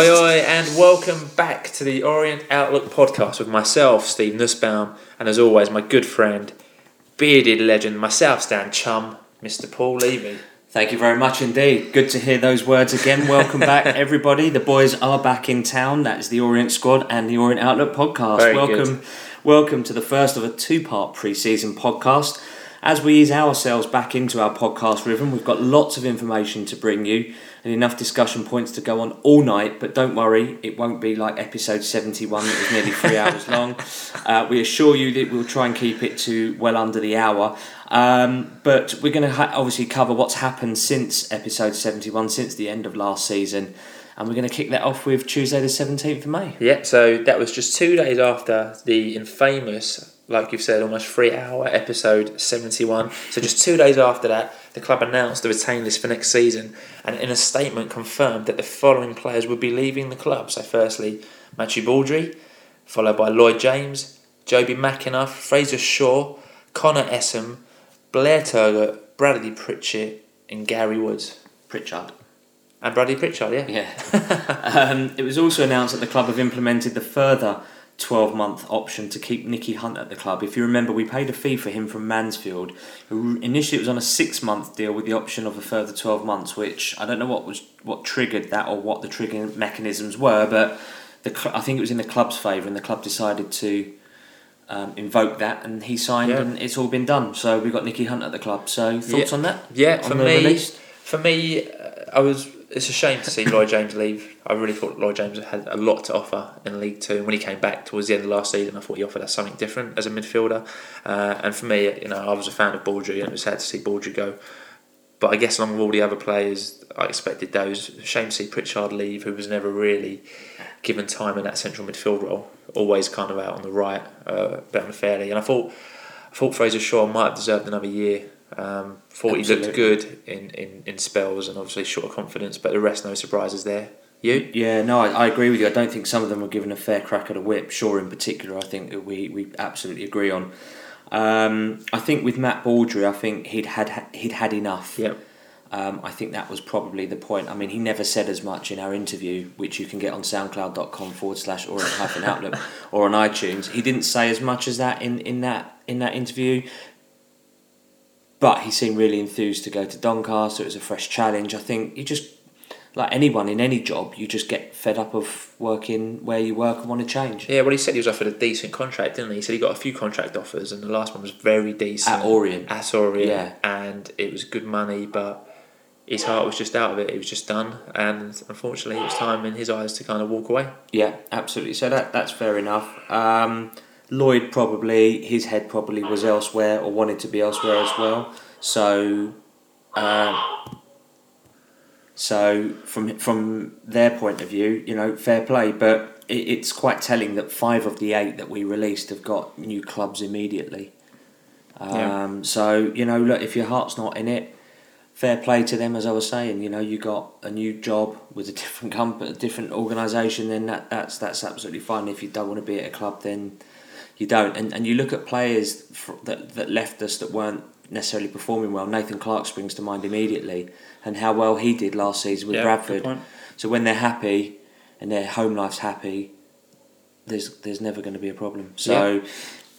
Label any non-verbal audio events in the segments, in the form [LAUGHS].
Oi, oi, and welcome back to the Orient Outlook podcast with myself, Steve Nussbaum, and as always, my good friend, bearded legend, my South Stand chum, Mr. Paul Levy. Thank you very much indeed. Good to hear those words again. Welcome back, [LAUGHS] everybody. The boys are back in town. That is the Orient Squad and the Orient Outlook podcast. Very welcome, good. welcome to the first of a two-part pre-season podcast. As we ease ourselves back into our podcast rhythm, we've got lots of information to bring you and enough discussion points to go on all night. But don't worry, it won't be like episode seventy-one that was nearly three [LAUGHS] hours long. Uh, we assure you that we'll try and keep it to well under the hour. Um, but we're going to ha- obviously cover what's happened since episode 71, since the end of last season. And we're going to kick that off with Tuesday, the 17th of May. Yeah, so that was just two days after the infamous, like you've said, almost three hour episode 71. So just two days after that, the club announced the retain list for next season and in a statement confirmed that the following players would be leaving the club. So, firstly, Matthew Baudry, followed by Lloyd James, Jobi McAnuff, Fraser Shaw, Connor Essam, Blair Turgott, Bradley Pritchett, and Gary Woods. Pritchard. And Bradley Pritchard, yeah. Yeah. [LAUGHS] um, it was also announced that the club have implemented the further 12 month option to keep Nicky Hunt at the club. If you remember, we paid a fee for him from Mansfield. Initially, it was on a six month deal with the option of a further 12 months, which I don't know what was what triggered that or what the triggering mechanisms were, but the I think it was in the club's favour, and the club decided to um, invoke that, and he signed, Yeah. and it's all been done. So we've got Nicky Hunt at the club. So thoughts Yeah. on that? Yeah, On for me, release? for me, uh, I was. It's a shame to see Lloyd James leave. I really thought Lloyd James had a lot to offer in League Two. And when he came back towards the end of last season, I thought he offered us something different as a midfielder. Uh, and for me, you know, I was a fan of Baudry, and it was sad to see Baudry go. But I guess along with all the other players, I expected those. Shame to see Pritchard leave, who was never really given time in that central midfield role. Always kind of out on the right, uh, a bit unfairly. And I thought, I thought Fraser Shaw might have deserved another year. Um, thought he looked good in, in, in spells and obviously short of confidence, but the rest no surprises there. You? Yeah, no, I, I agree with you. I don't think some of them were given a fair crack at a whip. Shaw, in particular, I think that we, we absolutely agree on. Um, I think with Matt Baudry, I think he'd had he'd had enough. Yep. Um, I think that was probably the point. I mean, he never said as much in our interview, which you can get on soundcloud.com forward slash orient hyphen outlook [LAUGHS] or on iTunes. He didn't say as much as that in, in that in that interview. But he seemed really enthused to go to Doncaster. It was a fresh challenge. I think you just like anyone in any job, you just get fed up of working where you work and want to change. Yeah, well, he said he was offered a decent contract, didn't he? He said he got a few contract offers, and the last one was very decent. At Orient. At Orient. Yeah. And it was good money, but his heart was just out of it. He was just done. And unfortunately, it was time in his eyes to kind of walk away. Yeah, absolutely. So that that's fair enough. Um, Lloyd probably his head probably was elsewhere or wanted to be elsewhere as well. So, uh, so from from their point of view, you know, fair play. But it, it's quite telling that five of the eight that we released have got new clubs immediately. Um, Yeah. So you know, look, if your heart's not in it, fair play to them. As I was saying, you know, you got a new job with a [LAUGHS] different company, a different organisation. Then that that's that's absolutely fine. If you don't want to be at a club, then you don't. And and you look at players fr- that that left us that weren't necessarily performing well. Nathan Clarke springs to mind immediately, and how well he did last season with Yeah, Bradford. So when they're happy and their home life's happy, there's there's never going to be a problem. So.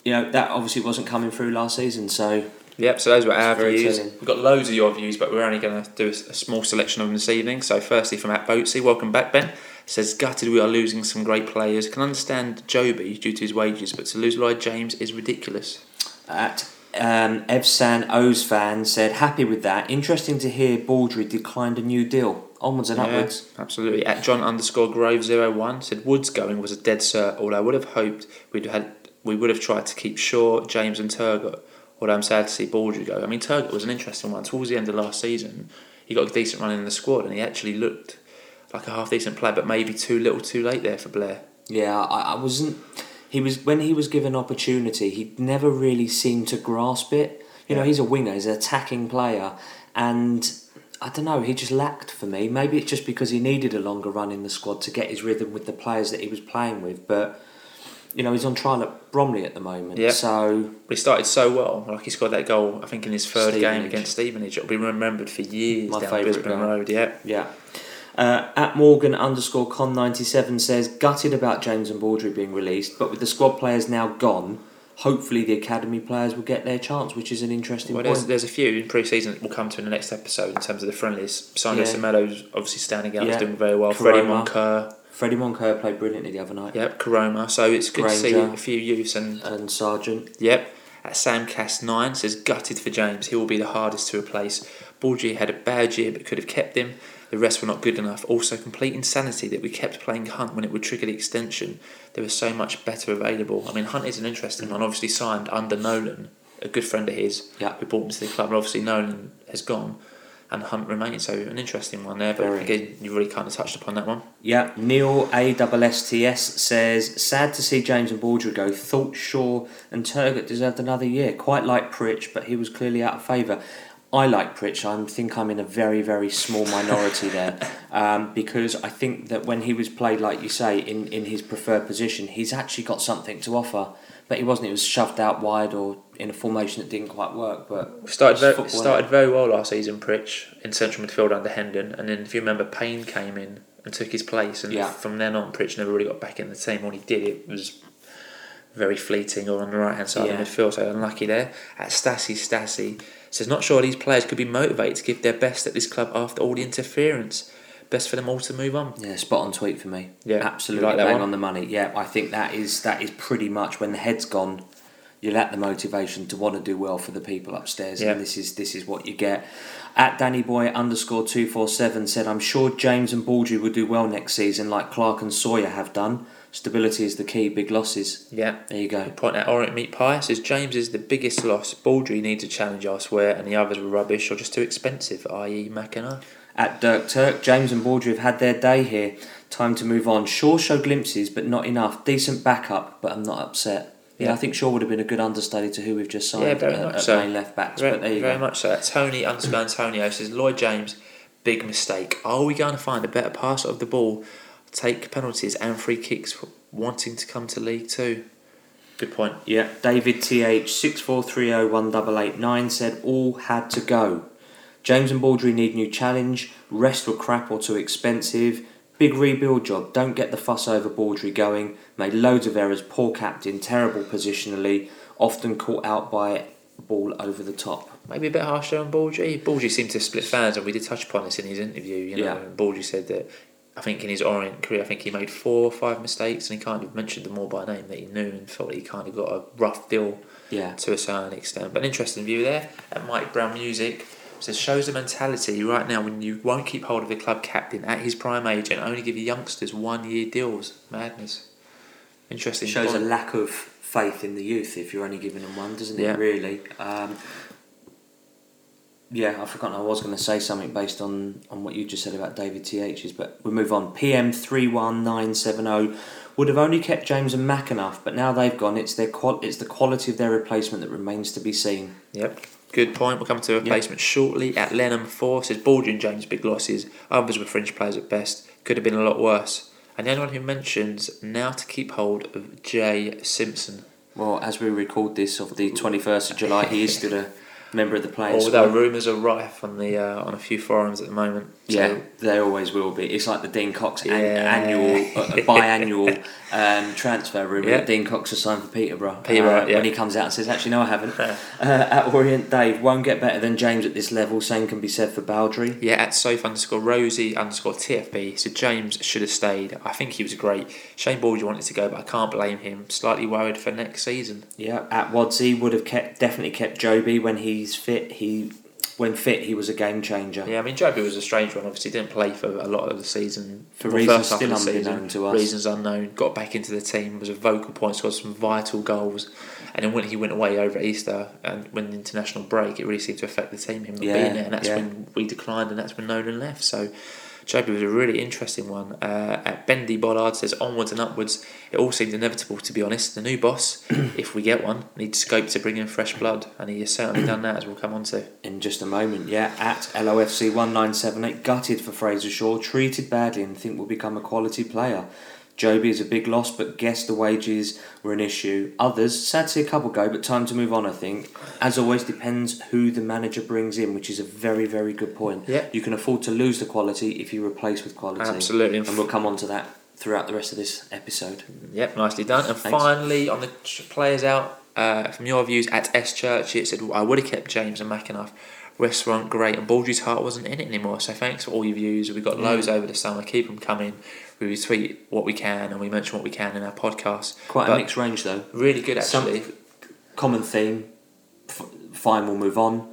You know that obviously wasn't coming through last season, so Yep, so those were our views. telling. We've got loads of your views, but we're only going to do a, a small selection of them this evening. So, firstly, from at Boatsy, welcome back, Ben. Says, gutted we are losing some great players. Can understand Jobi due to his wages, but to lose Lloyd James is ridiculous. at um, Evsan O's fan said happy with that. Interesting to hear Baudry declined a new deal. Onwards and upwards. Absolutely. At John underscore Grove 01 said Woods going was a dead cert, although I would have hoped we'd had we would have tried to keep Shaw, James and Turgott. Although I'm sad to see Baudry go. I mean Turgott was an interesting one. Towards the end of last season, he got a decent run in the squad and he actually looked like a half decent player, but maybe too little too late there for Blair. Yeah, I, I wasn't. He was when he was given opportunity. He never really seemed to grasp it. You know, he's a winger. He's an attacking player, and I don't know. He just lacked for me. Maybe it's just because he needed a longer run in the squad to get his rhythm with the players that he was playing with. But you know, he's on trial at Bromley at the moment. Yeah. So But he started so well. Like he scored that goal, I think, in his third game against Stevenage. It'll be remembered for years My down Brisbane goal. Road. Yeah. Yeah. Uh, at Morgan underscore con ninety seven says gutted about James and Baudry being released, but with the squad players now gone, hopefully the academy players will get their chance, which is an interesting Well, point. there's, there's a few in pre-season that we'll come to in the next episode in terms of the friendlies. Sandro Yeah. Semedo's obviously standing out, Yeah. he's doing very well. Freddie. Moncur, Freddie Moncur played brilliantly the other night, yep, Koroma. So it's good to see a few youths and and Sargent. Yep. At Sam Cast 9 says gutted for James. He will be the hardest to replace. Ballsy had a bad year but could have kept him. The rest were not good enough. Also, complete insanity that we kept playing Hunt when it would trigger the extension. There was so much better available. I mean, Hunt is an interesting one. Obviously, signed under Nolan, a good friend of his, Yeah. who brought him to the club. And obviously, Nolan has gone and Hunt remains. So, an interesting one there. But Very. again, you really kind of touched upon that one. Yeah, Neil ASSTS says, sad to see James and Baudry go. Thought Shaw and Turgott deserved another year. Quite like Pritch, but he was clearly out of favour. I like Pritch. I think I'm in a very, very small minority there [LAUGHS] um, because I think that when he was played, like you say, in, in his preferred position, he's actually got something to offer. But he wasn't. He was shoved out wide or in a formation that didn't quite work. But Started very, started very well last season, Pritch, in central midfield under Hendon. And then, if you remember, Payne came in and took his place. And Yeah. from then on, Pritch never really got back in the team. When he did, it was very fleeting or on the right hand side Yeah. of midfield. So unlucky there. At Stassi, Stassi says, Not sure these players could be motivated to give their best at this club after all the interference. Best for them all to move on. Yeah, spot on tweet for me. Yeah, absolutely like that bang one? on the money. Yeah, I think that is that is pretty much when the head's gone. You lack the motivation to want to do well for the people upstairs, Yeah. and this is this is what you get. At Danny Boy underscore two four seven said, "I'm sure James and Baudry will do well next season, like Clarke and Sawyer have done. Stability is the key. Big losses. Yeah. There you go. Good point at Orient Meat Pie says James is the biggest loss. Baudry needs a challenge elsewhere, and the others were rubbish or just too expensive, i.e., McEnroe. At Dirk Turk, James and Baldry have had their day here. Time to move on. Shaw showed glimpses, but not enough. Decent backup, but I'm not upset. Yeah, Yeah. I think Shaw would have been a good understudy to who we've just signed Yeah, very uh, at, much so. main left backs. Very, but there you very go. much so. Tony underscore Antonio says Lloyd James, big mistake. Are we going to find a better passer of the ball, take penalties and free kicks for wanting to come to League Two? Good point. Yeah, David TH six four three zero one double eight nine said all had to go. James and Baudry need new challenge. Rest were crap or too expensive. Big rebuild job. Don't get the fuss over Baudry going. Made loads of errors. Poor captain. Terrible positionally. Often caught out by ball over the top. Maybe a bit harsher on Baudry. Baudry seemed to split fans, and we did touch upon this in his interview. You know, Yeah. Baudry said that I think in his Orient career, I think he made four or five mistakes, and he kind of mentioned them all by name that he knew and felt he kind of got a rough deal Yeah. to a certain extent. But an interesting view there. At Mike Brown Music says shows the mentality right now when you won't keep hold of the club captain at his prime age and only give youngsters one year deals. Madness. Interesting. It shows a lack of faith in the youth if you're only giving them one, doesn't Yeah. it? Really. Um, yeah, I've forgotten. I was going to say something based on, on what you just said about David TH's, but we'll move on. PM three one nine seven zero would have only kept James and McAnuff, but now they've gone. It's their qual- It's the quality of their replacement that remains to be seen. Yep. Good point. We'll come to a replacement shortly. At Lenham 4 says Baldwin James big losses. Others were fringe players at best. Could have been a lot worse. And the only one who mentions now to keep hold of Jay Simpson. Well, as we record this of the twenty first of July, he is still a member of the players. Although squad. rumours are rife on the uh, on a few forums at the moment. So Yeah, they always will be. It's like the Dean Cox an- Yeah. annual, uh, [LAUGHS] biannual um, transfer rumour. Yeah. Dean Cox has signed for Peterborough. Peterborough, uh, yeah. When he comes out and says, actually, no, I haven't. uh, at Orient, Dave won't get better than James at this level. Same can be said for Baudry. Yeah, at Soph underscore Rosie underscore TFB. So James should have stayed. I think he was great. Shane Baudry wanted to go, but I can't blame him. Slightly worried for next season. Yeah, at Wadsey would have kept definitely kept Jobi when he's fit. He when fit, he was a game changer. Yeah, I mean Jobi was a strange one. Obviously, didn't play for a lot of the season For well, reasons still unbeknown to us. Reasons unknown. Got back into the team. Was a vocal point. Scored some vital goals. And then when he went away over Easter and when the international break, it really seemed to affect the team. Him not Yeah, being there, and that's yeah. when we declined, and that's when Nolan left. So. Jobi was a really interesting one. Uh, at Bendy Bollard says onwards and upwards. It all seemed inevitable, to be honest. The new boss, [CLEARS THROAT] if we get one, needs scope to bring in fresh blood, and he has certainly done that, as we'll come on to. in just a moment. Yeah, at LOFC 1978, gutted for Fraser Shaw, treated badly and think will become a quality player. Jobi is a big loss, but guess the wages were an issue. Others, sad to see a couple go, but time to move on, I think. As always, depends who the manager brings in, which is a very, very good point. Yeah. You can afford to lose the quality if you replace with quality. Absolutely. And we'll come on to that throughout the rest of this episode. Yep, nicely done. And Thanks. finally, on the players out, uh, from your views at S Church, it said I would have kept James and McAnuff. Rest weren't great, and Baudry's heart wasn't in it anymore. So thanks for all your views. We've got Mm. loads over the summer. Keep them coming. We retweet what we can, and we mention what we can in our podcast. Quite But a mixed range, though. Really good, Some- actually. Common theme. F- fine, we'll move on.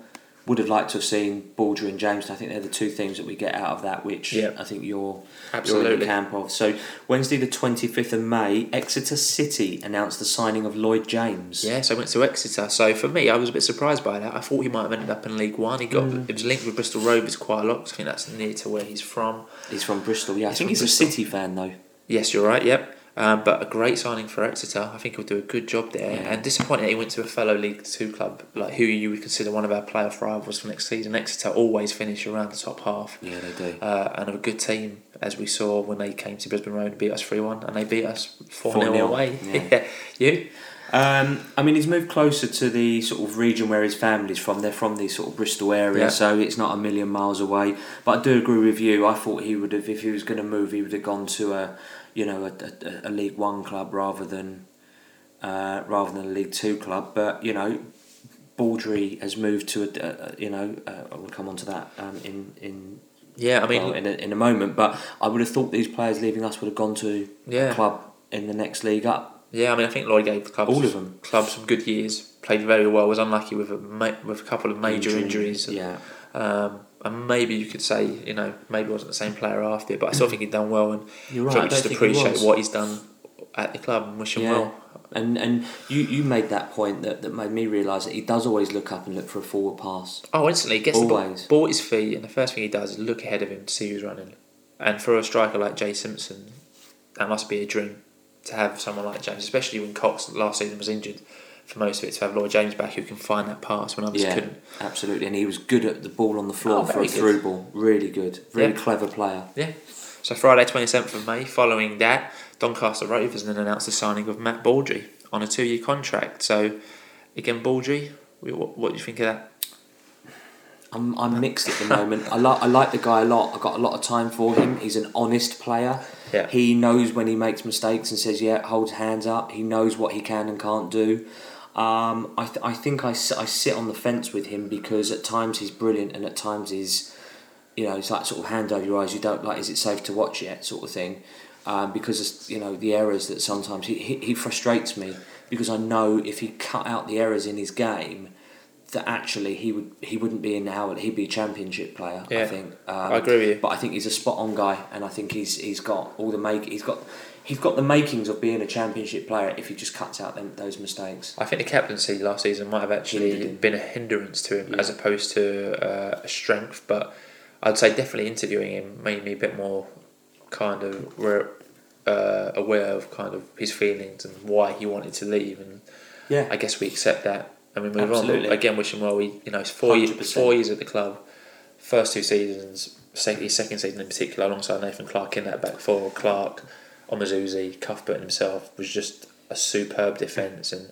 Would have liked to have seen Baudry and James. I think they're the two things that we get out of that, which Yeah. I think you're you're in Absolutely. the camp of. So Wednesday, the twenty fifth of May, Exeter City announced the signing of Lloyd James. Yeah, so I went to Exeter. So for me, I was a bit surprised by that. I thought he might have ended up in League One. He got Mm. it was linked with Bristol Rovers quite a lot. 'cause I think that's near to where he's from. He's from Bristol. Yeah, I think he's Bristol. a City fan though. Yes, you're right. Yep. Um, but a great signing for Exeter. I think he'll do a good job there. Yeah. And disappointing that he went to a fellow League Two club, like who you would consider one of our playoff rivals for next season. Exeter always finish around the top half, Yeah, they do. uh, and a good team as we saw when they came to Brisbane Road and beat us three one, and they beat us four 0 4-0, away. [LAUGHS] yeah. you? Um, I mean, he's moved closer to the sort of region where his family's from. They're from the sort of Bristol area, Yeah. so it's not a million miles away. But I do agree with you. I thought he would have, if he was going to move, he would have gone to a, you know, a, a, a League One club rather than, uh, rather than a League Two club. But you know, Baudry has moved to a, a, you know, uh, I will come on to that um, in in Yeah, I mean, well, in a, in a moment. But I would have thought these players leaving us would have gone to yeah, a club in the next league up. yeah. I mean, I think Lloyd gave the club All of them. clubs some good years. Played very well. Was unlucky with a with a couple of major Injury, injuries. Yeah. Um, and maybe you could say, you know, maybe wasn't the same player after it, but I still think he'd done well and You're right. I just don't he appreciate what he's done at the club and wish him Yeah. well. And and you, you made that point that, that made me realise that he does always look up and look for a forward pass. Oh, instantly he gets the ball, Always. ball at his feet, and the first thing he does is look ahead of him to see who's running. And for a striker like Jay Simpson, that must be a dream to have someone like James, especially when Cox last season was injured for most of it, to have Lloyd James back who can find that pass when others Yeah. couldn't. Absolutely, and he was good at the ball on the floor Oh, for a good. through ball. Really good, really Yeah. clever player. Yeah. So Friday, 27th of May, following that, Doncaster Rovers then announced the signing of Matt Baudry on a two-year contract. So, again, Baudry, what, what do you think of that? I'm, I'm mixed at the [LAUGHS] moment. I like I like the guy a lot. I've got a lot of time for him. He's an honest player. Yeah. He knows when he makes mistakes and says, "Yeah, holds hands up." He knows what he can and can't do. Um, I, th- I think I, s- I sit on the fence with him because at times he's brilliant and at times he's, you know, it's like sort of hand over your eyes. You don't like, is it safe to watch yet, sort of thing. Um, because you know the errors that sometimes he, he, he frustrates me because I know if he cut out the errors in his game, that actually he would he wouldn't be in Howard. He'd be a championship player. I think. Um, I agree with you. But I think he's a spot on guy, and I think he's he's got all the make. He's got he's got the makings of being a championship player if he just cuts out them, those mistakes. I think the captaincy last season might have actually been a hindrance to him Yeah. as opposed to uh, a strength. But I'd say definitely interviewing him made me a bit more kind of re- uh, aware of kind of his feelings and why he wanted to leave. And Yeah, I guess we accept that and we move on. Again, wishing him well. We you know it's four years, 100%. four years at the club, first two seasons, second, his second season in particular, alongside Nathan Clarke in that back four. Clarke, Omozusi, Cuthbert himself was just a superb defence and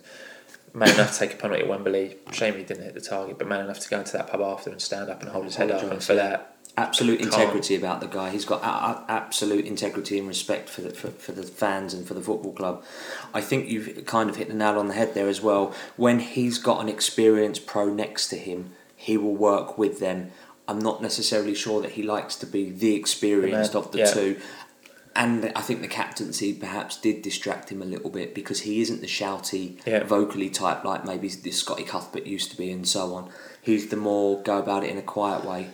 man enough to take a penalty at Wembley. Shame he didn't hit the target, but man enough to go into that pub after and stand up and hold his head up. And for that, absolute integrity about the guy. He's got a- absolute integrity and respect for the for, for the fans and for the football club. I think you've kind of hit the nail on the head there as well. When he's got an experienced pro next to him, he will work with them. I'm not necessarily sure that he likes to be the experienced The of the yeah. two. And I think the captaincy perhaps did distract him a little bit because he isn't the shouty, Yeah. vocally type like maybe the Scotty Cuthbert used to be, and so on. He's the more go about it in a quiet way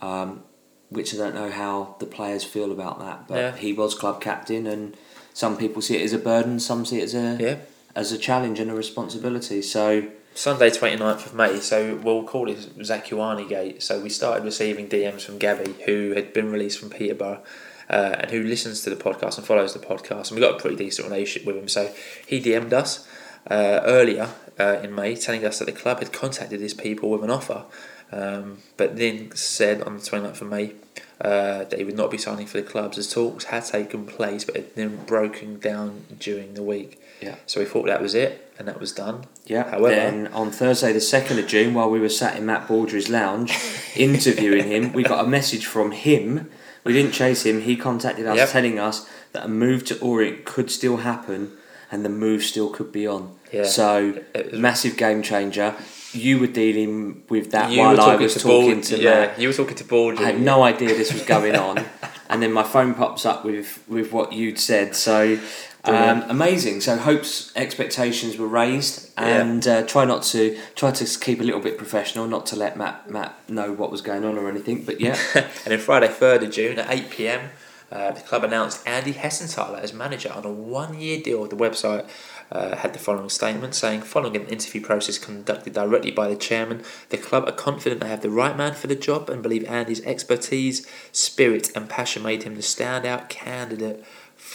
um, which I don't know how the players feel about that. But Yeah. he was club captain, and some people see it as a burden, some see it as a yeah. as a challenge and a responsibility. So Sunday 29th of May, so we'll call it Zakuani Gate. So we started receiving DMs from Gabby, who had been released from Peterborough uh, and who listens to the podcast and follows the podcast. And we got a pretty decent relationship with him. So he DM'd us uh, earlier uh, in May telling us that the club had contacted these people with an offer. Um, but then said on the 29th of May, uh, that he would not be signing for the clubs as talks had taken place but had been broken down during the week. Yeah. So we thought that was it and that was done. Yeah. However- then on Thursday, the second of June, while we were sat in Matt Baudry's lounge [LAUGHS] interviewing him, we got a message from him. We didn't chase him. He contacted us, Yep. telling us that a move to Orient could still happen, and the move still could be on. Yeah. So massive game changer. You were dealing with that You while I was to talking Bald- to yeah, Matt. you were talking to Baudry. I had no idea this was going [LAUGHS] on, and then my phone pops up with with what you'd said. So. Um, amazing. So hopes, expectations were raised, Yeah. and uh, try not to try to keep a little bit professional, not to let Matt Matt know what was going on or anything. But yeah, [LAUGHS] and then Friday, 3rd of June at 8 pm, uh, the club announced Andy Hessenthaler as manager on a one year deal. The website uh, had the following statement saying, following an interview process conducted directly by the chairman, the club are confident they have the right man for the job and believe Andy's expertise, spirit, and passion made him the standout candidate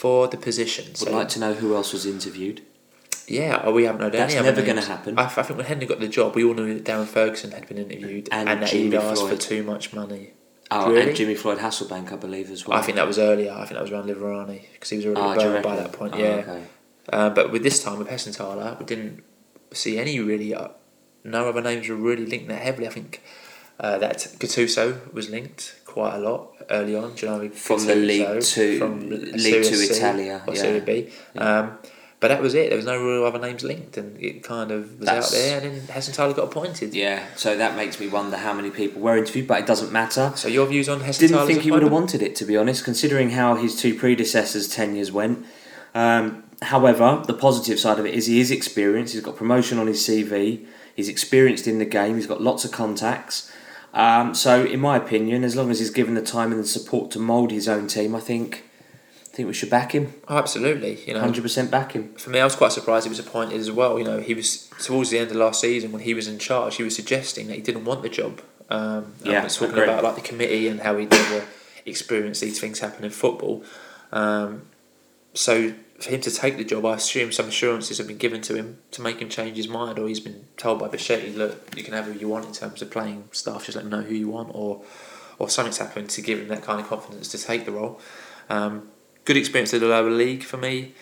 for the position. would So, like to know who else was interviewed. yeah, oh, we haven't known That's any other never gonna happen. I, I think when Henry got the job, we all knew that Darren Ferguson had been interviewed And and, that he'd asked Floyd. for too much money. Oh, Really? and Jimmy Floyd Hasselbaink, I believe as well. I think that was earlier. I think that was around Liverani because he was already burned by that point. Oh, yeah, okay. uh, but with this time with Hessenthaler, we didn't see any really. Uh, no other names were really linked that heavily. I think uh, that Gattuso was linked quite a lot early on. Do you know From the League Gattuso Two- League Serie Two C Italia, or yeah. Serie B. Um, but that was it. There was no real other names linked, and it kind of was That's- out there. And then Hessenthaler got appointed. Yeah, so that makes me wonder how many people were interviewed, but it doesn't matter. So your views on Hessenthaler's Didn't think he would have wanted it, to be honest, considering how his two predecessors' tenures went. Um, however, the positive side of it is he is experienced. He's got promotion on his CV. He's experienced in the game. He's got lots of contacts. Um, so, in my opinion, as long as he's given the time and the support to mould his own team, I think, I think we should back him. Oh, absolutely. You know, Hundred percent back him. for me, I was quite surprised he was appointed as well. You know, he was towards the end of last season when he was in charge. He was suggesting that he didn't want the job. Um, Yeah, was talking about like the committee and how he never experienced these things happen in football. Um, so for him to take the job, I assume some assurances have been given to him to make him change his mind, or he's been told by Becchetti, look, you can have who you want in terms of playing staff, just let them know who you want, or or something's happened to give him that kind of confidence to take the role. Um, good experience in the lower league for me.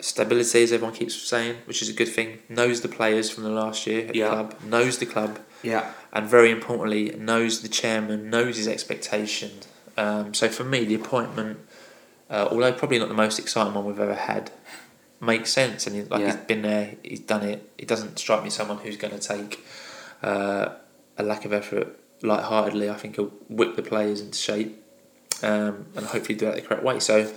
Stability, as everyone keeps saying, which is a good thing. Knows the players from the last year at Yeah. the club, knows the club, Yeah. and very importantly, knows the chairman, knows his expectations. Um, so for me, the appointment, uh, although probably not the most exciting one we've ever had, makes sense. And he, like Yeah. he's been there, he's done it. It doesn't strike me as someone who's going to take uh, a lack of effort lightheartedly. I think he'll whip the players into shape um, and hopefully do that the correct way. So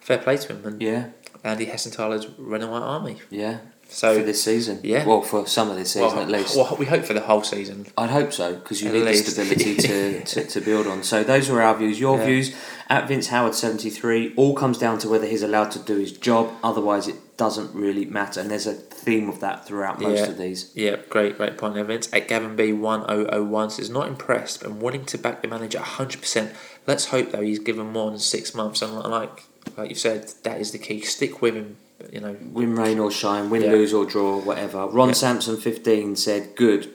fair play to him. And Yeah. Andy Hessenthaler's Red and White Army. Yeah. So for this season. yeah. Well, for some of this season well, at least. well, we hope for the whole season. I'd hope so because you At need least. the stability to, [LAUGHS] to, to build on. So those were our views. Your Yeah. views at Vince Howard seventy three. All comes down to whether he's allowed to do his job. Otherwise, it doesn't really matter. And there's a theme of that throughout most Yeah. of these. Yeah, great, great point there, Vince. At Gavin B one oh oh one says not impressed, and willing to back the manager hundred percent. Let's hope though he's given more than six months, and like like you said, that is the key. Stick with him. You know, Win, rain or shine, win, Yeah. lose or draw, whatever. Ron Yeah. Sampson fifteen said good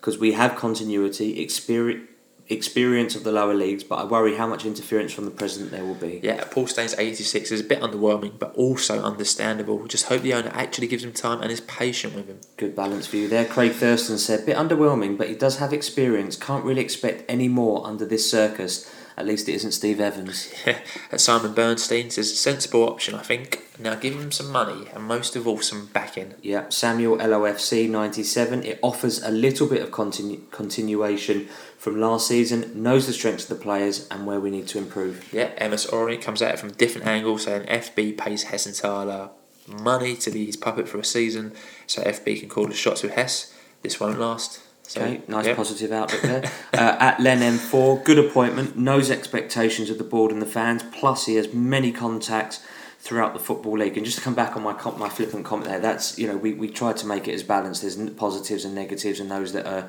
because we have continuity, experience, experience of the lower leagues, but I worry how much interference from the president there will be. yeah. Paul Staines eighty six is a bit underwhelming, but also understandable. Just hope the owner actually gives him time and is patient with him. Good balance for you there. Craig Thurston said, bit underwhelming, but he does have experience. Can't really expect any more under this circus. At least it isn't Steve Evans. [LAUGHS] At Simon Bernstein a sensible option, I think. Now give him some money and most of all some backing. Yeah, Samuel LOFC 97. It offers a little bit of continu- continuation from last season, knows the strengths of the players and where we need to improve. Yeah, MS Orient comes at it from a different angles, saying FB pays Hessenthaler money to be his puppet for a season, so FB can call the shots with Hess. This won't last. So, Okay, nice yeah. positive outlook there. [LAUGHS] uh, at Len M4, good appointment, knows expectations of the board and the fans, plus he has many contacts throughout the football league. And just to come back on my com- my flippant comment there, that's you know we, we try to make it as balanced. There's n- positives and negatives, and those that are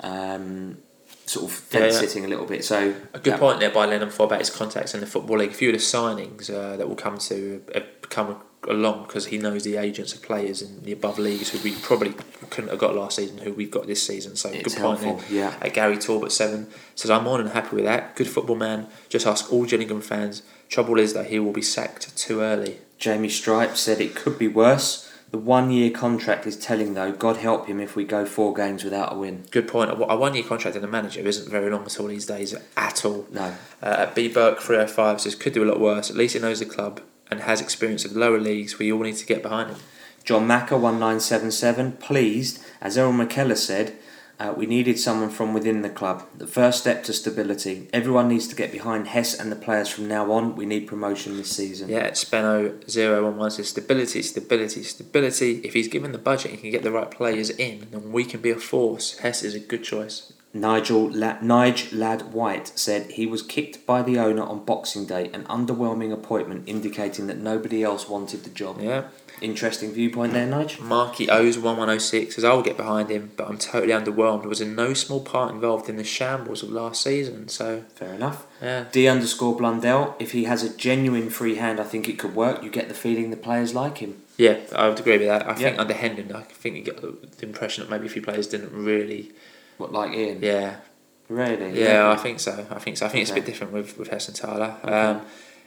um, sort of Yeah, fence yeah. sitting a little bit. So A good yeah, point there by Lennon for about his contacts in the football league. A few of the signings uh, that will come to have become along because he knows the agents of players in the above leagues who we probably couldn't have got last season, who we've got this season. So It's good point there. yeah. At Gary Talbot seven says I'm more than happy with that. Good football man. Just ask all Gillingham fans. Trouble is that he will be sacked too early. Jamie Stripe said it could be worse. The one year contract is telling, though, God help him if we go four games without a win. Good point. A one year contract in a manager isn't very long at all these days at all. No. Uh, B Burke 305 says could do a lot worse. At least he knows the club and has experience of lower leagues. We all need to get behind him. John Macker, 1977, pleased, as Errol McKellar said, uh, we needed someone from within the club. The first step to stability. Everyone needs to get behind Hess and the players from now on. We need promotion this season. Yeah, Speno 011 says stability, stability, stability. If he's given the budget and can get the right players in, then we can be a force. Hess is a good choice. Nigel La- Nige Lad White said he was kicked by the owner on Boxing Day, an underwhelming appointment indicating that nobody else wanted the job. Yeah. Interesting viewpoint there, Nige. Marky O's 1106 says I'll get behind him, but I'm totally underwhelmed. Was in no small part involved in the shambles of last season. So, Fair enough. yeah. D underscore Blundell, if he has a genuine free hand, I think it could work. You get the feeling the players like him. Yeah, I would agree with that. I think under Hendon, I think you get the impression that maybe a few players didn't really. What, like Ian? Yeah, Really? Yeah, I think so. I think so. I think it's a bit different with with Hessenthaler. Okay. Um,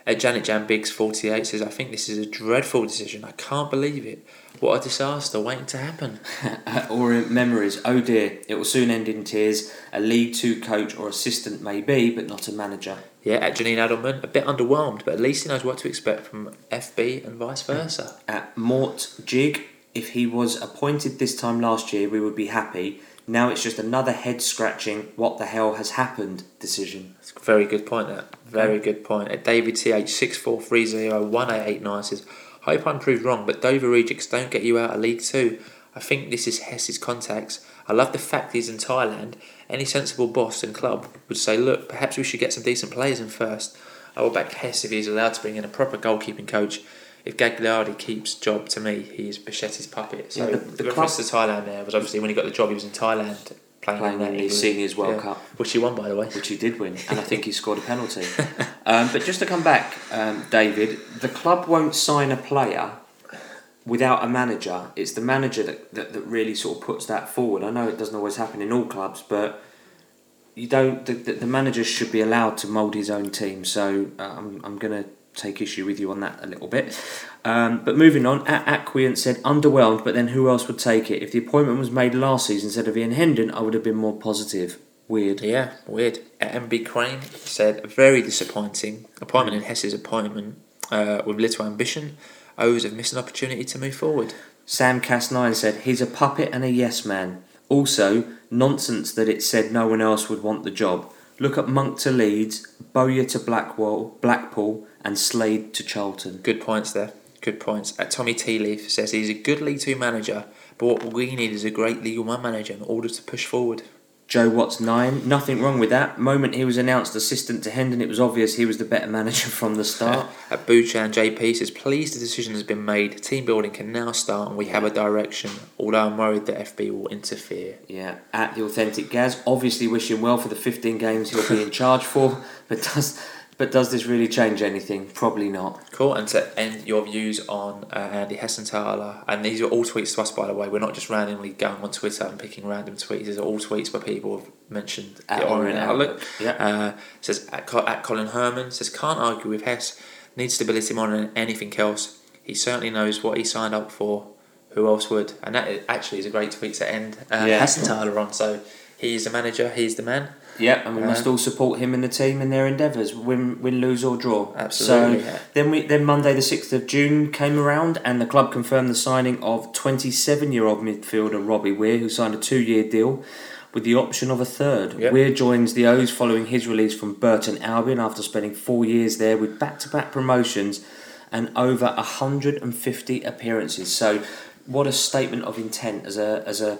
uh, Janet Jan Biggs forty eight says, "I think this is a dreadful decision. I can't believe it. What a disaster waiting to happen." [LAUGHS] or in memories, oh dear, it will soon end in tears. A League Two coach or assistant may be, but not a manager. Yeah, at Janine Adelman, a bit underwhelmed, but at least he knows what to expect from FB and vice versa. At Mort Jig, if he was appointed this time last year, we would be happy. Now it's just another head scratching, what the hell has happened decision. It's a very good point. That very good point. At David Th six four three zero one eight eight nine says, "Hope I'm proved wrong, but Dover Rejects don't get you out of League Two. I think this is Hess's contacts. I love the fact he's in Thailand. Any sensible boss and club would say, look, perhaps we should get some decent players in first. I will back Hess if he's allowed to bring in a proper goalkeeping coach. If Gagliardi keeps job to me, he is Becchetti's puppet. So Yeah, the- the, the reference to Thailand there was obviously when he got the job, he was in Thailand playing, Playing in the Seniors World yeah, Cup. which he won by the way. which he did win, and I think he scored a penalty. [LAUGHS] Um, but just to come back, um, David, the club won't sign a player without a manager. It's the manager that, that, that really sort of puts that forward. I know it doesn't always happen in all clubs, but you don't. The, the, the manager should be allowed to mould his own team. So uh, I'm, I'm going to take issue with you on that a little bit. Um, but moving on, at Acquiant said underwhelmed, but then who else would take it? If the appointment was made last season instead of Ian Hendon, I would have been more positive. Weird. Yeah, weird. At MB Crane said, very disappointing. Appointment in Hess's appointment uh, with little ambition. O's have missed an opportunity to move forward. Sam Cas9 said, he's a puppet and a yes man. Also, nonsense that it said no one else would want the job. Look at Monk to Leeds, Bowyer to Blackwell, Blackpool, and Slade to Charlton. Good points there. Good points. At Tommy Tealeaf says he's a good League Two manager, but what we need is a great League One manager in order to push forward. Joe Watts 9, nothing wrong with that. Moment he was announced assistant to Hendon, it was obvious he was the better manager [LAUGHS] from the start. At Buchan JP says, pleased the decision has been made. Team building can now start and we have a direction. Although I'm worried that FB will interfere. Yeah, at the authentic Gaz, obviously wishing well for the 15 games he'll be in charge for, [LAUGHS] but does but does this really change anything? Probably not. Cool, and to end your views on uh, Andy Hessenthaler, and these are all tweets to us, by the way. We're not just randomly going on Twitter and picking random tweets. These are all tweets where people have mentioned At the Orient. Outlook, yeah. Uh, says at, at Colin Herman says can't argue with Hess. Needs stability more than anything else. He certainly knows what he signed up for. Who else would? And that actually is a great tweet to end uh, Yeah. Hessenthaler on. So he's the manager. He's the man. Yeah, and we must Uh, all support him and the team in their endeavours, win, win, lose or draw. Absolutely, So yeah. then we then Monday the sixth of June came around, and the club confirmed the signing of twenty-seven-year-old midfielder Robbie Weir, who signed a two-year deal with the option of a third. Yep. Weir joins the O's following his release from Burton Albion after spending four years there with back-to-back promotions and over hundred and fifty appearances. So, what a statement of intent as a as a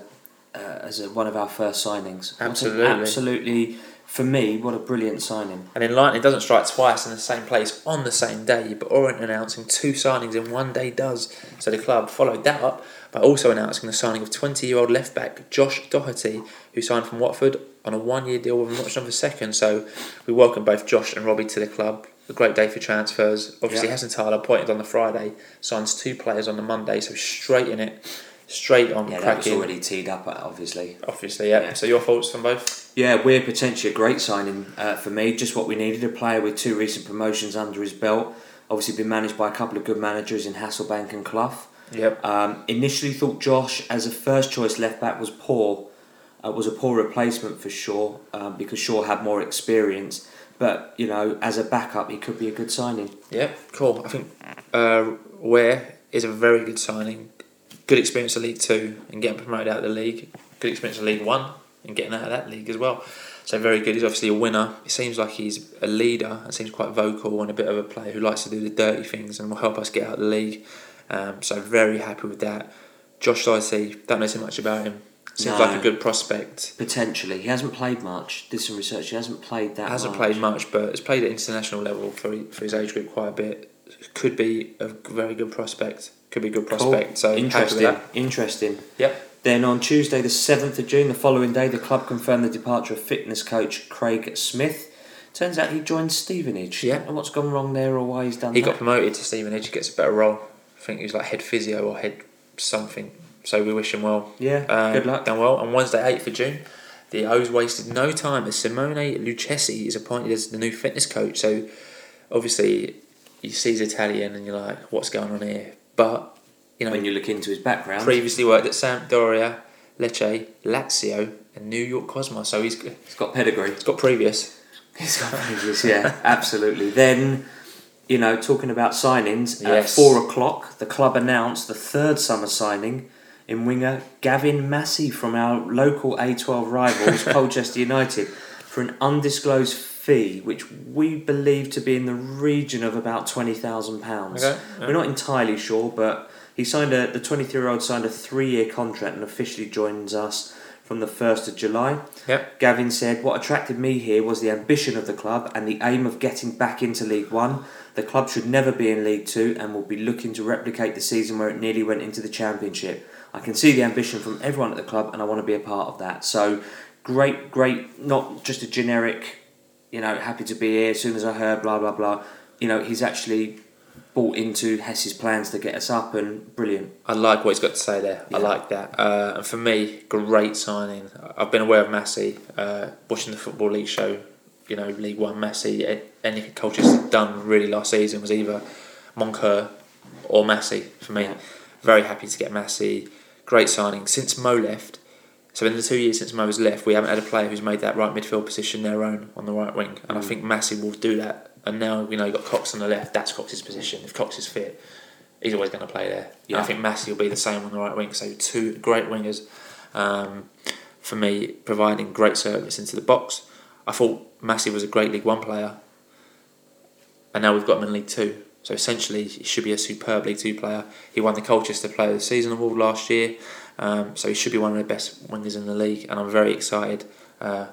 uh, as a, one of our first signings. Absolutely. absolutely. For me, what a brilliant signing. And in it doesn't strike twice in the same place on the same day, but Orient announcing two signings in one day does. So the club followed that up by also announcing the signing of 20 year old left back Josh Doherty, who signed from Watford on a one-year deal with a option of second. So we welcome both Josh and Robbie to the club. A great day for transfers. Obviously, Yeah. Hessenthaler appointed on the Friday, signs two players on the Monday, so straight in it, straight on Yeah, that was already teed up, uh, obviously. Obviously, yeah. Yeah. So your thoughts from both? Yeah, we're potentially a great signing uh, for me. Just what we needed a player with two recent promotions under his belt. Obviously, been managed by a couple of good managers in Hasselbaink and Clough. Yep. Um, initially, thought Josh as a first choice left back was poor. Uh, was a poor replacement for Shaw um, because Shaw had more experience. But you know, as a backup, he could be a good signing. Yep. Cool. I think uh, Ware is a very good signing. Good experience in League Two and getting promoted out of the league. Good experience in League One and getting out of that league as well. So very good. He's obviously a winner. It seems like he's a leader and seems quite vocal and a bit of a player who likes to do the dirty things and will help us get out of the league. Um, so very happy with that. Josh Dicey, don't know too much about him. Seems No. like a good prospect. Potentially, he hasn't played much. Did some research. He hasn't played that. Hasn't much. played much, but has played at international level for for his age group quite a bit. Could be a very good prospect. Could be a good prospect. Cool. So interesting. Interesting. Yep. Then on Tuesday, the 7th of June, the following day, the club confirmed the departure of fitness coach Craig Smith. Turns out he joined Stevenage. Yeah. And what's gone wrong there or why he's done He that? got promoted to Stevenage. He gets a better role. I think he was like head physio or head something. So we wish him well. yeah, Uh, good luck. Done well. On Wednesday, 8th of June, the O's wasted no time as Simone Lucchesi is appointed as the new fitness coach. So obviously, you see he's Italian and you're like, what's going on here? But, you know, When you look into his background. previously worked at Sampdoria, Lecce, Lazio, and New York Cosmos. So he's, he's got pedigree. He's got previous. He's got previous, yeah, absolutely. Then, you know, talking about signings, at Yes. four o'clock, the club announced the third summer signing in winger Gavin Massey from our local A12 rivals, [LAUGHS] Colchester United, for an undisclosed fee, which we believe to be in the region of about £20,000. Okay, yeah. We're not entirely sure, but he signed a, the 23 year old signed a three year contract and officially joins us from the 1st of July. Yep. Gavin said, What attracted me here was the ambition of the club and the aim of getting back into League One. The club should never be in League Two and will be looking to replicate the season where it nearly went into the Championship. I can see the ambition from everyone at the club and I want to be a part of that. So, great, great, not just a generic, you know, happy to be here as soon as I heard, blah, blah, blah. You know, he's actually bought into Hess's plans to get us up and brilliant. I like what he's got to say there. I like that. Uh, and for me, great signing. I've been aware of Massey, uh, watching the Football League show, you know, League One Massey. a- Anything Colchester's done really last season was either Moncur or Massey for me. Yeah. Very happy to get Massey. Great signing. Since Mo left, so in the two years since Mo has left, we haven't had a player who's made that right midfield position their own on the right wing. And I Mm. think Massey will do that. And now, you know, you've got Cox on the left, that's Cox's position. If Cox is fit, he's always going to play there. And I think Massey will be the same on the right wing. So two great wingers um, for me, providing great service into the box. I thought Massey was a great League One player, and now we've got him in League Two. So essentially, he should be a superb League Two player. He won the Colchester Player of the Season award last year, um, so he should be one of the best wingers in the league. And I'm very excited. Uh,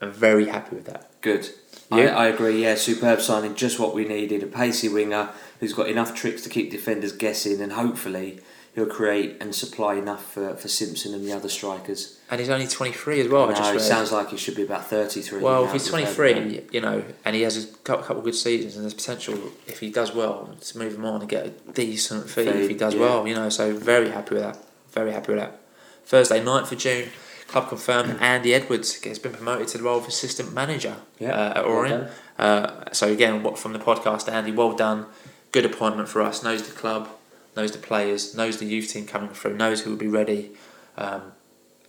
I'm very happy with that. Good. Yeah. I, I agree, yeah, superb signing, just what we needed. A pacey winger who's got enough tricks to keep defenders guessing, and hopefully he'll create and supply enough for, for Simpson and the other strikers. And he's only 23 as well. I no, just it read. sounds like he should be about 33. Well, if he's we've heard that. 23, you know, and he has a cou- couple of good seasons, and there's potential if he does well to move him on and get a decent fee if he does yeah. well, you know. So very happy with that. Very happy with that. Thursday, 9th of June, club confirmed Andy Edwards has been promoted to the role of assistant manager Yeah, uh, at well Orient. done. uh, so again, what from the podcast, Andy, well done. Good appointment for us. Knows the club, knows the players, knows the youth team coming through, knows who will be ready, um,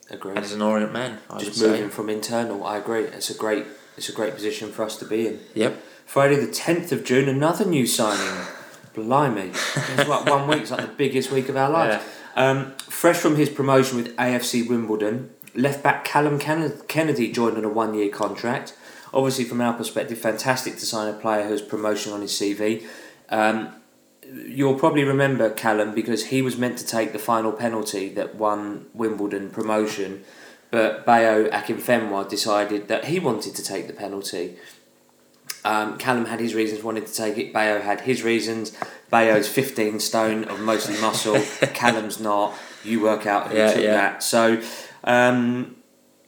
Agree. and is an Orient man. I Just moving say. from internal, I agree. It's a great, it's a great position for us to be in. Yep. Friday the 10th of June, another new signing. Blimey. [LAUGHS] It's like one week's like the biggest week of our lives. Um, fresh from his promotion with AFC Wimbledon, left back Callum Ken- Kennedy joined on a one year contract. Obviously, from our perspective, fantastic to sign a player who has promotion on his CV. Um, you'll probably remember Callum because he was meant to take the final penalty that won Wimbledon promotion, but Bayo Akinfenwa decided that he wanted to take the penalty. Um, Callum had his reasons wanted to take it. Bayo had his reasons. Bayo's 15 stone of mostly muscle. [LAUGHS] Callum's not. You work out who Yeah, took yeah. that. So, um,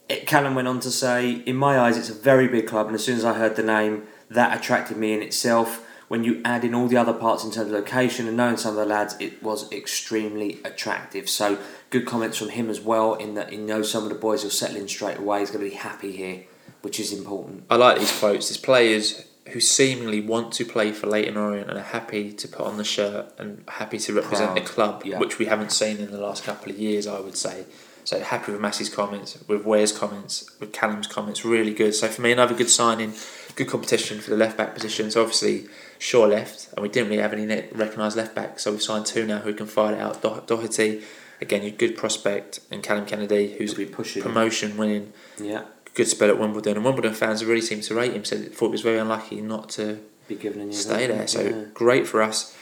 it, Callum went on to say, in my eyes, it's a very big club, and as soon as I heard the name, that attracted me in itself. When you add in all the other parts in terms of location and knowing some of the lads, it was extremely attractive. So good comments from him as well. In that he knows some of the boys will settle in straight away. He's going to be happy here, which is important. I like these quotes. There's players who seemingly want to play for Leyton Orient and are happy to put on the shirt and happy to represent Proud, the club, yeah. which we haven't seen in the last couple of years, I would say. So happy with Massey's comments, with Ware's comments, with Callum's comments, really good. So for me, another good signing, good competition for the left back position. So obviously, Shaw left, and we didn't really have any recognised left back. So we've signed two now who can fight it out. Do- Doherty, again, a good prospect, and Callum Kennedy, who's pushing. promotion winning, Yeah, good spell at Wimbledon. And Wimbledon fans really seem to rate him. Said thought he was very unlucky not to be given a new stay there. So yeah. great for us.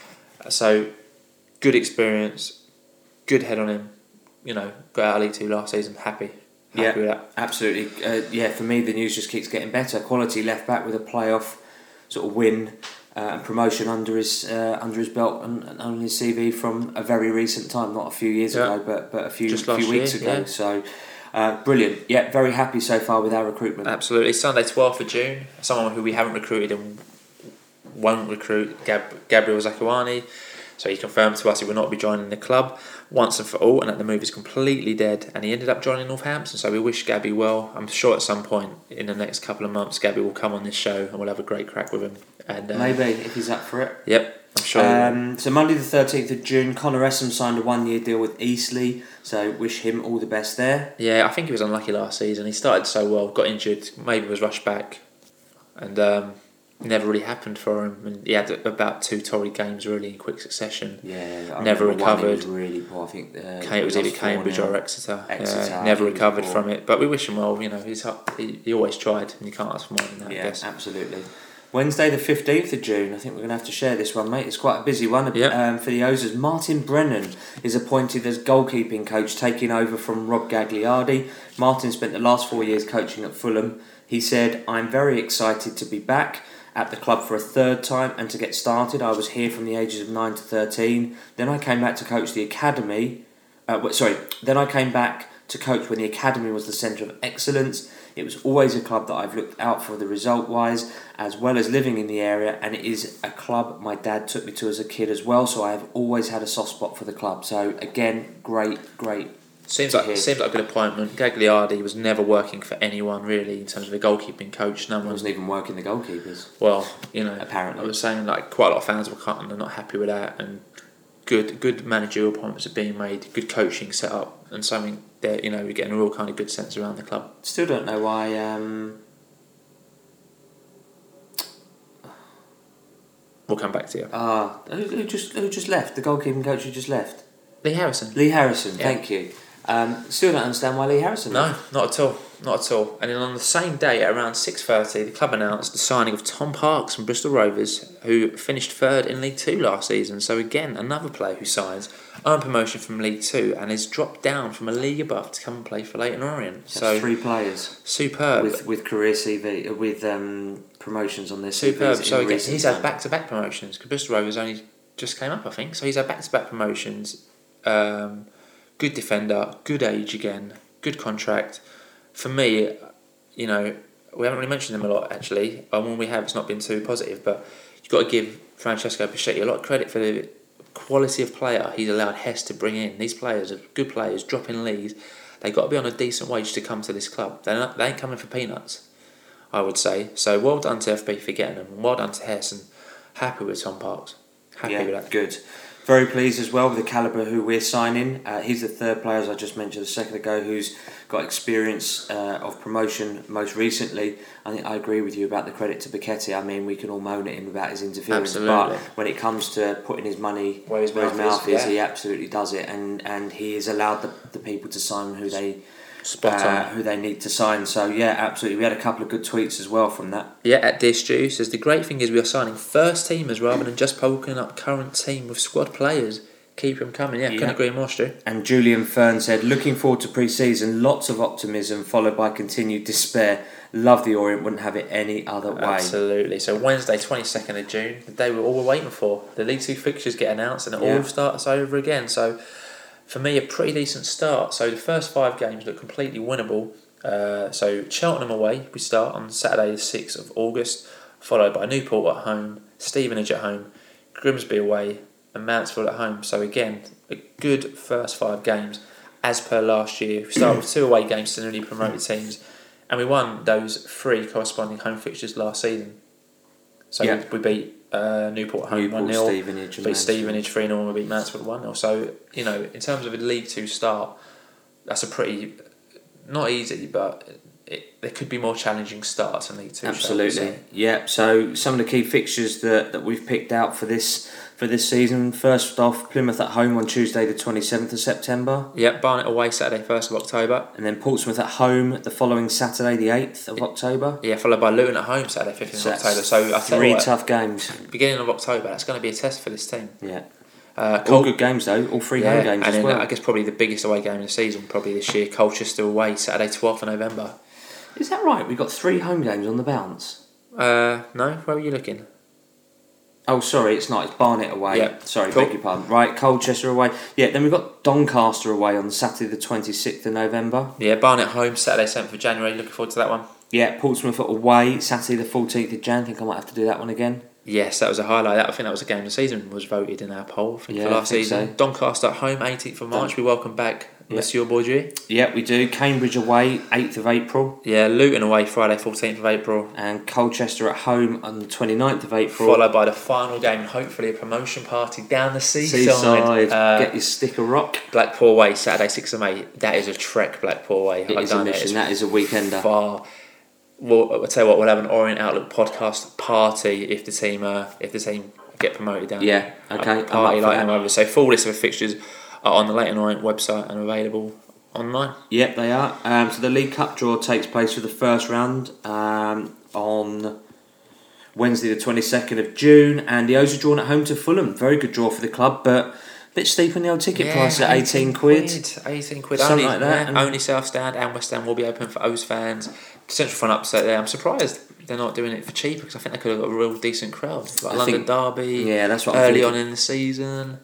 So good experience, good head on him. You know, got out of League Two last season. Happy, happy Yeah. with that. Absolutely. Uh, yeah, for me, the news just keeps getting better. Quality left back with a playoff sort of win uh, and promotion under his uh, under his belt and, and on his CV from a very recent time, not a few years Yeah. ago, but but a few few weeks year, ago. yeah. So. Uh, brilliant. Yeah, very happy so far with our recruitment. Absolutely. Sunday, twelfth of June. Someone who we haven't recruited and won't recruit, Gab- Gabriel Zakuani. So he confirmed to us he will not be joining the club once and for all, and that the move is completely dead. And he ended up joining Northampton. So we wish Gabby well. I'm sure at some point in the next couple of months, Gabby will come on this show and we'll have a great crack with him. And uh, Maybe if he's up for it. Yep, I'm sure. Um, so Monday the thirteenth of June, Connor Essam signed a one-year deal with Eastleigh. So wish him all the best there. Yeah, I think he was unlucky last season. He started so well, got injured, maybe was rushed back, and um, never really happened for him. And he had about two torrid games really in quick succession. Yeah, I Never remember one was recovered. really poor. I think uh, it was either Cambridge or Exeter. Exeter, Yeah, never recovered from it. But we wish him well. You know, he's he, he always tried, and you can't ask for more than that. I Yeah, guess. absolutely. Wednesday, the 15th of June. I think we're going to have to share this one, mate. It's quite a busy one Yep. um, for the Ozers. Martin Brennan is appointed as goalkeeping coach, taking over from Rob Gagliardi. Martin spent the last four years coaching at Fulham. He said, I'm very excited to be back at the club for a third time and to get started. I was here from the ages of 9 to 13. Then I came back to coach the academy. Uh, sorry, then I came back to coach when the academy was the centre of excellence. It was always a club that I've looked out for the result wise, as well as living in the area, and it is a club my dad took me to as a kid as well. So I have always had a soft spot for the club. So again, great, great. Seems like hear. seems like a good appointment. Gagliardi was never working for anyone really in terms of a goalkeeping coach. No one wasn't even working the goalkeepers. Well, you know, Apparently. I was saying like quite a lot of fans were kind of not happy with that, and good good managerial appointments are being made, good coaching set up, and something that you know we're getting a real kind of good sense around the club. Still don't know why. Um, We'll come back to you. ah, who, who just who just left? The goalkeeping coach who just left. Lee Harrison. Lee Harrison. Yeah. Thank you. Um, still don't understand why Lee Harrison. No, not at all. Not at all. And then on the same day at around six thirty, the club announced the signing of Tom Parkes from Bristol Rovers, who finished third in League Two last season. So again, another player who signs, earned promotion from League Two, and is dropped down from a league above to come and play for Leyton Orient. That's so three players superb. with with career CV uh, with um, promotions on their Superb. CVs. So again, he's had back to back promotions. because Bristol Rovers only just came up, I think. So he's had back to back promotions. Um, good defender, good age again, good contract. For me, you know, we haven't really mentioned him a lot actually. And when we have, it's not been too positive. But you've got to give Francesco Becchetti a lot of credit for the quality of player he's allowed Hess to bring in. These players are good players, dropping leagues. They've got to be on a decent wage to come to this club. They're not, they ain't coming for peanuts. I would say. So well done to FB for getting them, and well done to Hess, and happy with Tom Parkes. Happy yeah, with that. good. Very pleased as well with the calibre who we're signing. Uh, he's the third player, as I just mentioned a second ago, who's got experience uh, of promotion most recently. I think I agree with you about the credit to Becchetti. I mean, we can all moan at him about his interference, Absolutely. but when it comes to putting his money Where his mouth is, is, yeah. he absolutely does it, and, and he has allowed the, the people to sign who they Spot uh, on. who they need to sign. So yeah, absolutely. We had a couple of good tweets as well from that. Yeah, at Juice says the great thing is we are signing first teamers rather than just poking up current team with squad players. Keep them coming. Yeah, Yeah. couldn't agree more, Stu. And Julian Fern said, looking forward to pre-season, lots of optimism followed by continued despair. Love the Orient, wouldn't have it any other way. Absolutely. So Wednesday, twenty second of June, the day we're all waiting for. The League Two fixtures get announced, and it Yeah. all starts over again. So, for me, a pretty decent start. So the first five games look completely winnable. Uh, so Cheltenham away, we start on Saturday the 6th of August, followed by Newport at home, Stevenage at home, Grimsby away, and Mansfield at home. So again, a good first five games as per last year. We start with two away games to newly promoted teams, and we won those three corresponding home fixtures last season. So Yeah. we beat uh, Newport home 1 0, Stevenage, and beat. Stevenage 3 0, and we beat Mansfield 1 0. So, you know, in terms of a League Two start, that's a pretty, not easy, but it, there could be more challenging starts in League Two. Absolutely, yeah. So some of the key fixtures that, that we've picked out for this for this season. First off, Plymouth at home on Tuesday, the twenty seventh of September, Yep, Barnet away Saturday, 1st of October. and then Portsmouth at home the following Saturday, the eighth of October. Yeah, followed by Luton at home Saturday, 15th So of October. So I three what, tough games. beginning of October, that's going to be a test for this team. Yeah, Uh, all good games though. All three yeah, home games and then well. I guess probably the biggest away game of the season, probably this year, Colchester away Saturday, 12th of November. Is that right? We've got three home games on the bounce. Uh, no, where were you looking? Oh, sorry, it's not. It's Barnet away. Yeah, Sorry, cool. beg your pardon. Right, Colchester away. Yeah, then we've got Doncaster away on Saturday, the 26th of November. Yeah, Barnet home Saturday, 7th of January. Looking forward to that one. Yeah, Portsmouth away Saturday, the 14th of Jan. I think I might have to do that one again. Yes, that was a highlight. That, I think that was a game of the season. Was voted in our poll Yeah, for last season. so. Doncaster at home, 18th of March. We welcome back. Monsieur Baudry. Yeah, we do. Cambridge away, 8th of April. Yeah, Luton away Friday, 14th of April. And Colchester at home on the 29th of April. Followed by the final game and hopefully a promotion party down the seaside. Seaside. Uh, Get your stick of rock. Blackpool away, Saturday, 6th of May. That is a trek, Blackpool away. It I've is a mission. It's That is a weekender. far. Well, I'll tell you what, we'll have an Orient Outlook podcast party if the team uh, if the team get promoted down. Yeah, okay, party like that. other. So full list of fixtures on the Leyton Orient website and available online. Yep, they are. Um, so the League Cup draw takes place for the first round um, on Wednesday, the 22nd of June, and the O's are drawn at home to Fulham. Very good draw for the club, but a bit steep on the old ticket price at 18 quid. 18 quid. Something only, like that, yeah, only South Stand and West Stand will be open for O's fans. Central Front upset there. I'm surprised they're not doing it for cheaper because I think they could have got a real decent crowd. Like I London think- Derby. Yeah, that's what early on in the season.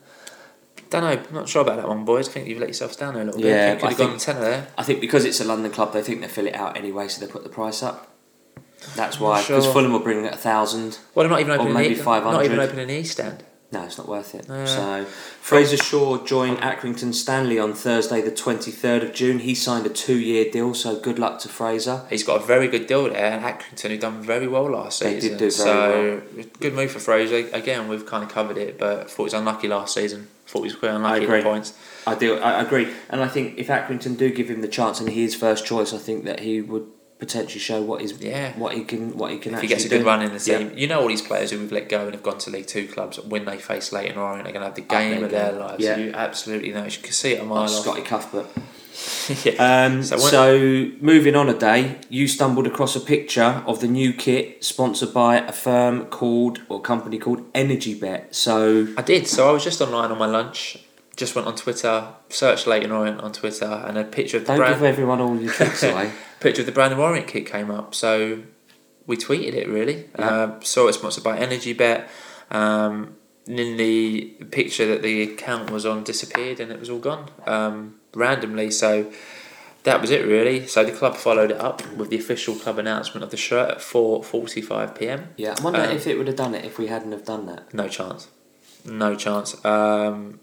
Don't know. I'm not sure about that one, boys. I think you've let yourselves down there a little bit. Yeah, I think could have gone tenner there. I think because it's a London club, they think they fill it out anyway, so they put the price up. That's why, because sure. Fulham will bring at a thousand. Well, they're not even Or opening. maybe the, 500. Not even opening an East Stand. No, it's not worth it. Yeah. So Fraser Shaw joined Accrington Stanley on Thursday, the twenty third of June. He signed a two year deal, so good luck to Fraser. He's got a very good deal there, and Accrington, who done very well last They season. did do very so, good move for Fraser. Again, we've kind of covered it, but thought he was unlucky last season. I Thought he was quite unlucky agree. at points. I do. I agree, and I think if Accrington do give him the chance and he is first choice, I think that he would potentially show what is Yeah. what he can what he can If he gets a good do. run in the Yeah. team, you know all these players who we've let go and have gone to League Two clubs. When they face Leyton Orient, they're going to have the game of their lives. Yeah. You absolutely know. You can see it a mile Like off. Scotty Cuthbert. [LAUGHS] yeah. Um, So so, moving on a day, you stumbled across a picture of the new kit sponsored by a firm called or company called Energy Bet. So I did. So I was just online on my lunch. Just went on Twitter, searched Leyton Orient on Twitter, and a picture of the don't brand. give everyone all your tricks [LAUGHS] away. picture of the Brandon Warrant kit came up, so we tweeted it really. Yeah. Um, saw it sponsored by Energy Bet. Um, and in the picture that the account was on disappeared and it was all gone um, randomly. So that was it really. So the club followed it up with the official club announcement of the shirt at four forty five p.m. Yeah, I wonder Um, if it would have done it if we hadn't have done that. No chance. No chance. Um,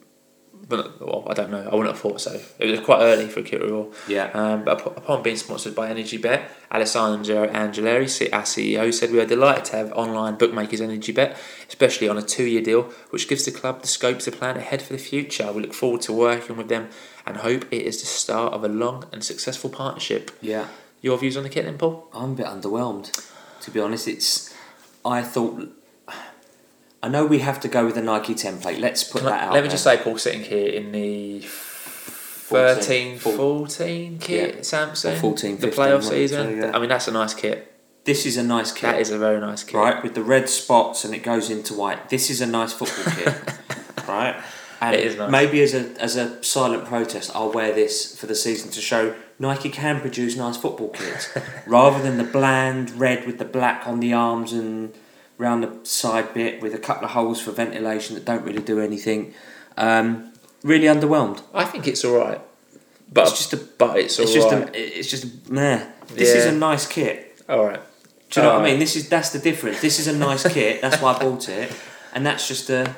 well, I don't know. I wouldn't have thought so. It was quite early for a kit reveal. Yeah. Um, but upon being sponsored by Energy Bet, Alessandro Angelieri, our CEO, said we are delighted to have online bookmakers Energy Bet, especially on a two-year deal, which gives the club the scope to plan ahead for the future. We look forward to working with them and hope it is the start of a long and successful partnership. Yeah. Your views on the kit then, Paul? I'm a bit underwhelmed, to be honest. It's I thought I know we have to go with the Nike template. Let's put Can I- that out. let me there. just say, Paul, sitting here in the 13 14 kit, Yeah. Samsung, Or 14, the 15, playoff season. yeah. I mean, that's a nice kit. this is a nice kit. That is a very nice kit. right with the red spots and it goes into white. This is a nice football kit, [LAUGHS] right? And It is nice. maybe as a as a silent protest, I'll wear this for the season to show Nike can produce nice football kits, [LAUGHS] rather than the bland red with the black on the arms and round the side bit with a couple of holes for ventilation that don't really do anything. Um, really underwhelmed. I think it's all right. but It's just a- but it's, It's just right. a, it's just a, nah. This is a nice kit. all right. Do you know what I mean? This is that's the difference. This is a nice kit. That's why I bought it, and that's just a.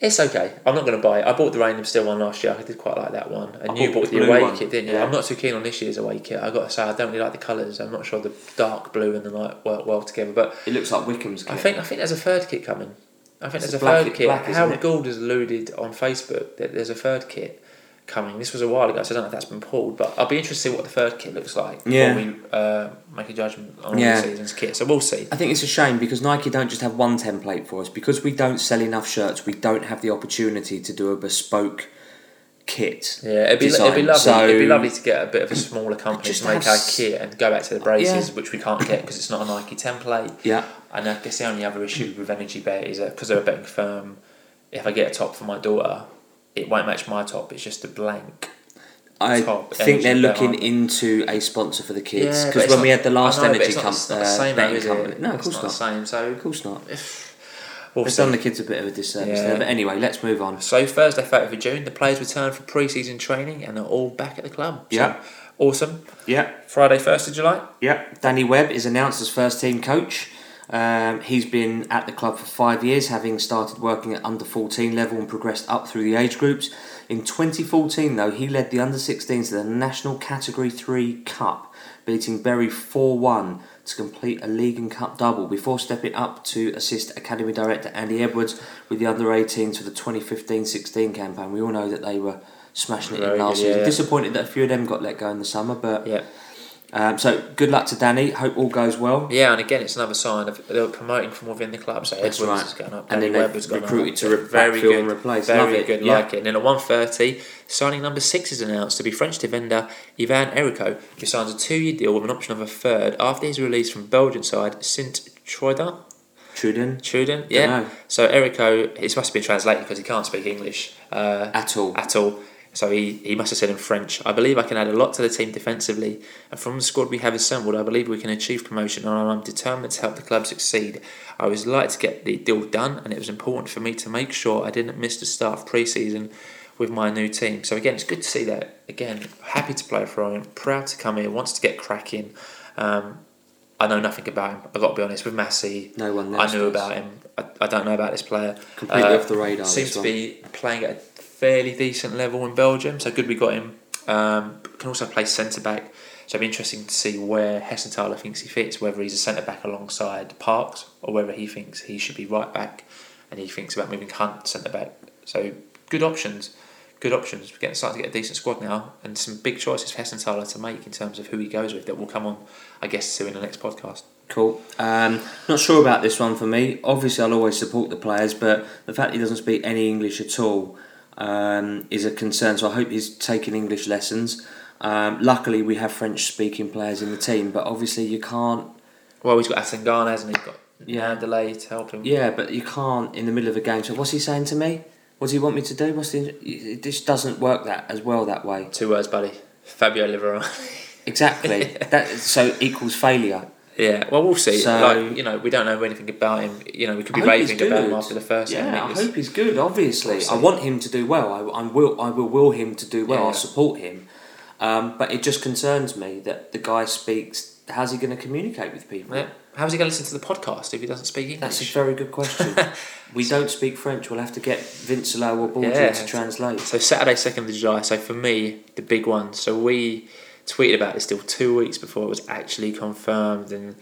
It's okay. I'm not going to buy it. I bought the Rainham Steel one last year. I did quite like that one. And I you bought bought the the away one, kit, didn't you? yeah. I'm not too keen on this year's away kit. I got to say, I don't really like the colours. I'm not sure the dark blue and the light work well together. But It looks like Wycombe's kit. I think I think there's a third kit coming. I think It's there's a black- third kit. black, Howard? Gould has alluded on Facebook that there's a third kit coming. This was a while ago, so I don't know if that's been pulled. But I'll be interested to see what the third kit looks like Yeah. before we uh, make a judgment on Yeah. the season's kit. So we'll see. I think it's a shame because Nike don't just have one template for us. Because we don't sell enough shirts, we don't have the opportunity to do a bespoke kit. Yeah, it'd be, design. it'd be lovely. So- it'd be lovely to get a bit of a smaller company to make our kit and go back to the braces, which we can't get because it's not a Nike template. Yeah, And I guess the only other issue with Energy Bet is that because they're a betting firm, if I get a top for my daughter, it won't match my top. It's just a blank. I Top think they're looking into a sponsor for the kids Yeah, because it's when not- we had the last know, energy it's not, com- it's uh, company. No, of It's course not not. the same. So Of course not. we'll They've done the kids a bit of a disservice Yeah. there. But anyway, let's move on. So Thursday, 30th of June, the players return for pre-season training and they're all back at the club. So, Yeah. awesome. Yeah, Friday, 1st of July. yeah. Danny Webb is announced as first team coach. Um, he's been at the club for five years, having started working at under 14 level and progressed up through the age groups. In 2014, though, he led the under 16s to the National Category 3 Cup, beating Bury 4 1 to complete a league and cup double before stepping up to assist Academy Director Andy Edwards with the under 18s for the 2015 16 campaign. We all know that they were smashing it Very in last good, season. yeah. Disappointed that a few of them got let go in the summer, but Yeah. Um, so good luck to Danny. Hope all goes well. Yeah, and again, it's another sign of they're promoting from within the club. So Edwards right. is going up, And Danny then Webb they've has gone recruited up. to re- very good, and replace. Very Love it. good, Yeah. like it. And then at one thirty, signing number six is announced to be French defender Yvan Erichot, who signs a two-year deal with an option of a third after his release from Belgian side Sint Truiden. Truden Truden, yeah. So Erichot, this must been translated because he can't speak English. Uh, at all. at all. So he, he must have said in French, I believe I can add a lot to the team defensively, and from the squad we have assembled, I believe we can achieve promotion, and I'm determined to help the club succeed. I was like to get the deal done, and it was important for me to make sure I didn't miss the start of pre season with my new team. So, again, it's good to see that. Again, happy to play for him, proud to come here, wants to get cracking. Um, I know nothing about him, I've got to be honest. With Massey, No one I knew about him. I, I don't know about this player. Completely Uh, off the radar. Seems to be playing at a fairly decent level in Belgium, so good we got him. Um, can also play centre back, so it'll be interesting to see where Hessenthaler thinks he fits, whether he's a centre back alongside Parkes or whether he thinks he should be right back and he thinks about moving Hunt centre back. So good options, good options. We're getting starting to get a decent squad now and some big choices for Hessenthaler to make in terms of who he goes with that will come on, I guess, to in the next podcast. Cool. Um, not sure about this one for me. Obviously, I'll always support the players, but the fact he doesn't speak any English at all um, is a concern. So I hope he's taking English lessons. Um, luckily, we have French-speaking players in the team, but obviously you can't. Well, he's got Atangana, hasn't he? He's got Yeah. delay to help him. Yeah, but you can't in the middle of a game. So what's he saying to me? What does he want me to do? What's the? It just doesn't work that as well that way. Two words, buddy. Fabio Liverani. Exactly. [LAUGHS] that so equals failure. Yeah, well, we'll see. So- like, you know, we don't know anything about him. You know, we could be I raving about him after the first Yeah. I hope he's good. Obviously, We'll. I want him to do well. I, I will. I will will him to do well. Yeah. I'll support him. Um, but it just concerns me that the guy speaks. How's he going to communicate with people? Yeah. How's he going to listen to the podcast if he doesn't speak English? That's a very good question. [LAUGHS] we don't speak French. We'll have to get Vincelot or Borgia Yeah. to translate. So Saturday, second of July. So for me, the big one. So we tweeted about this still two weeks before it was actually confirmed, and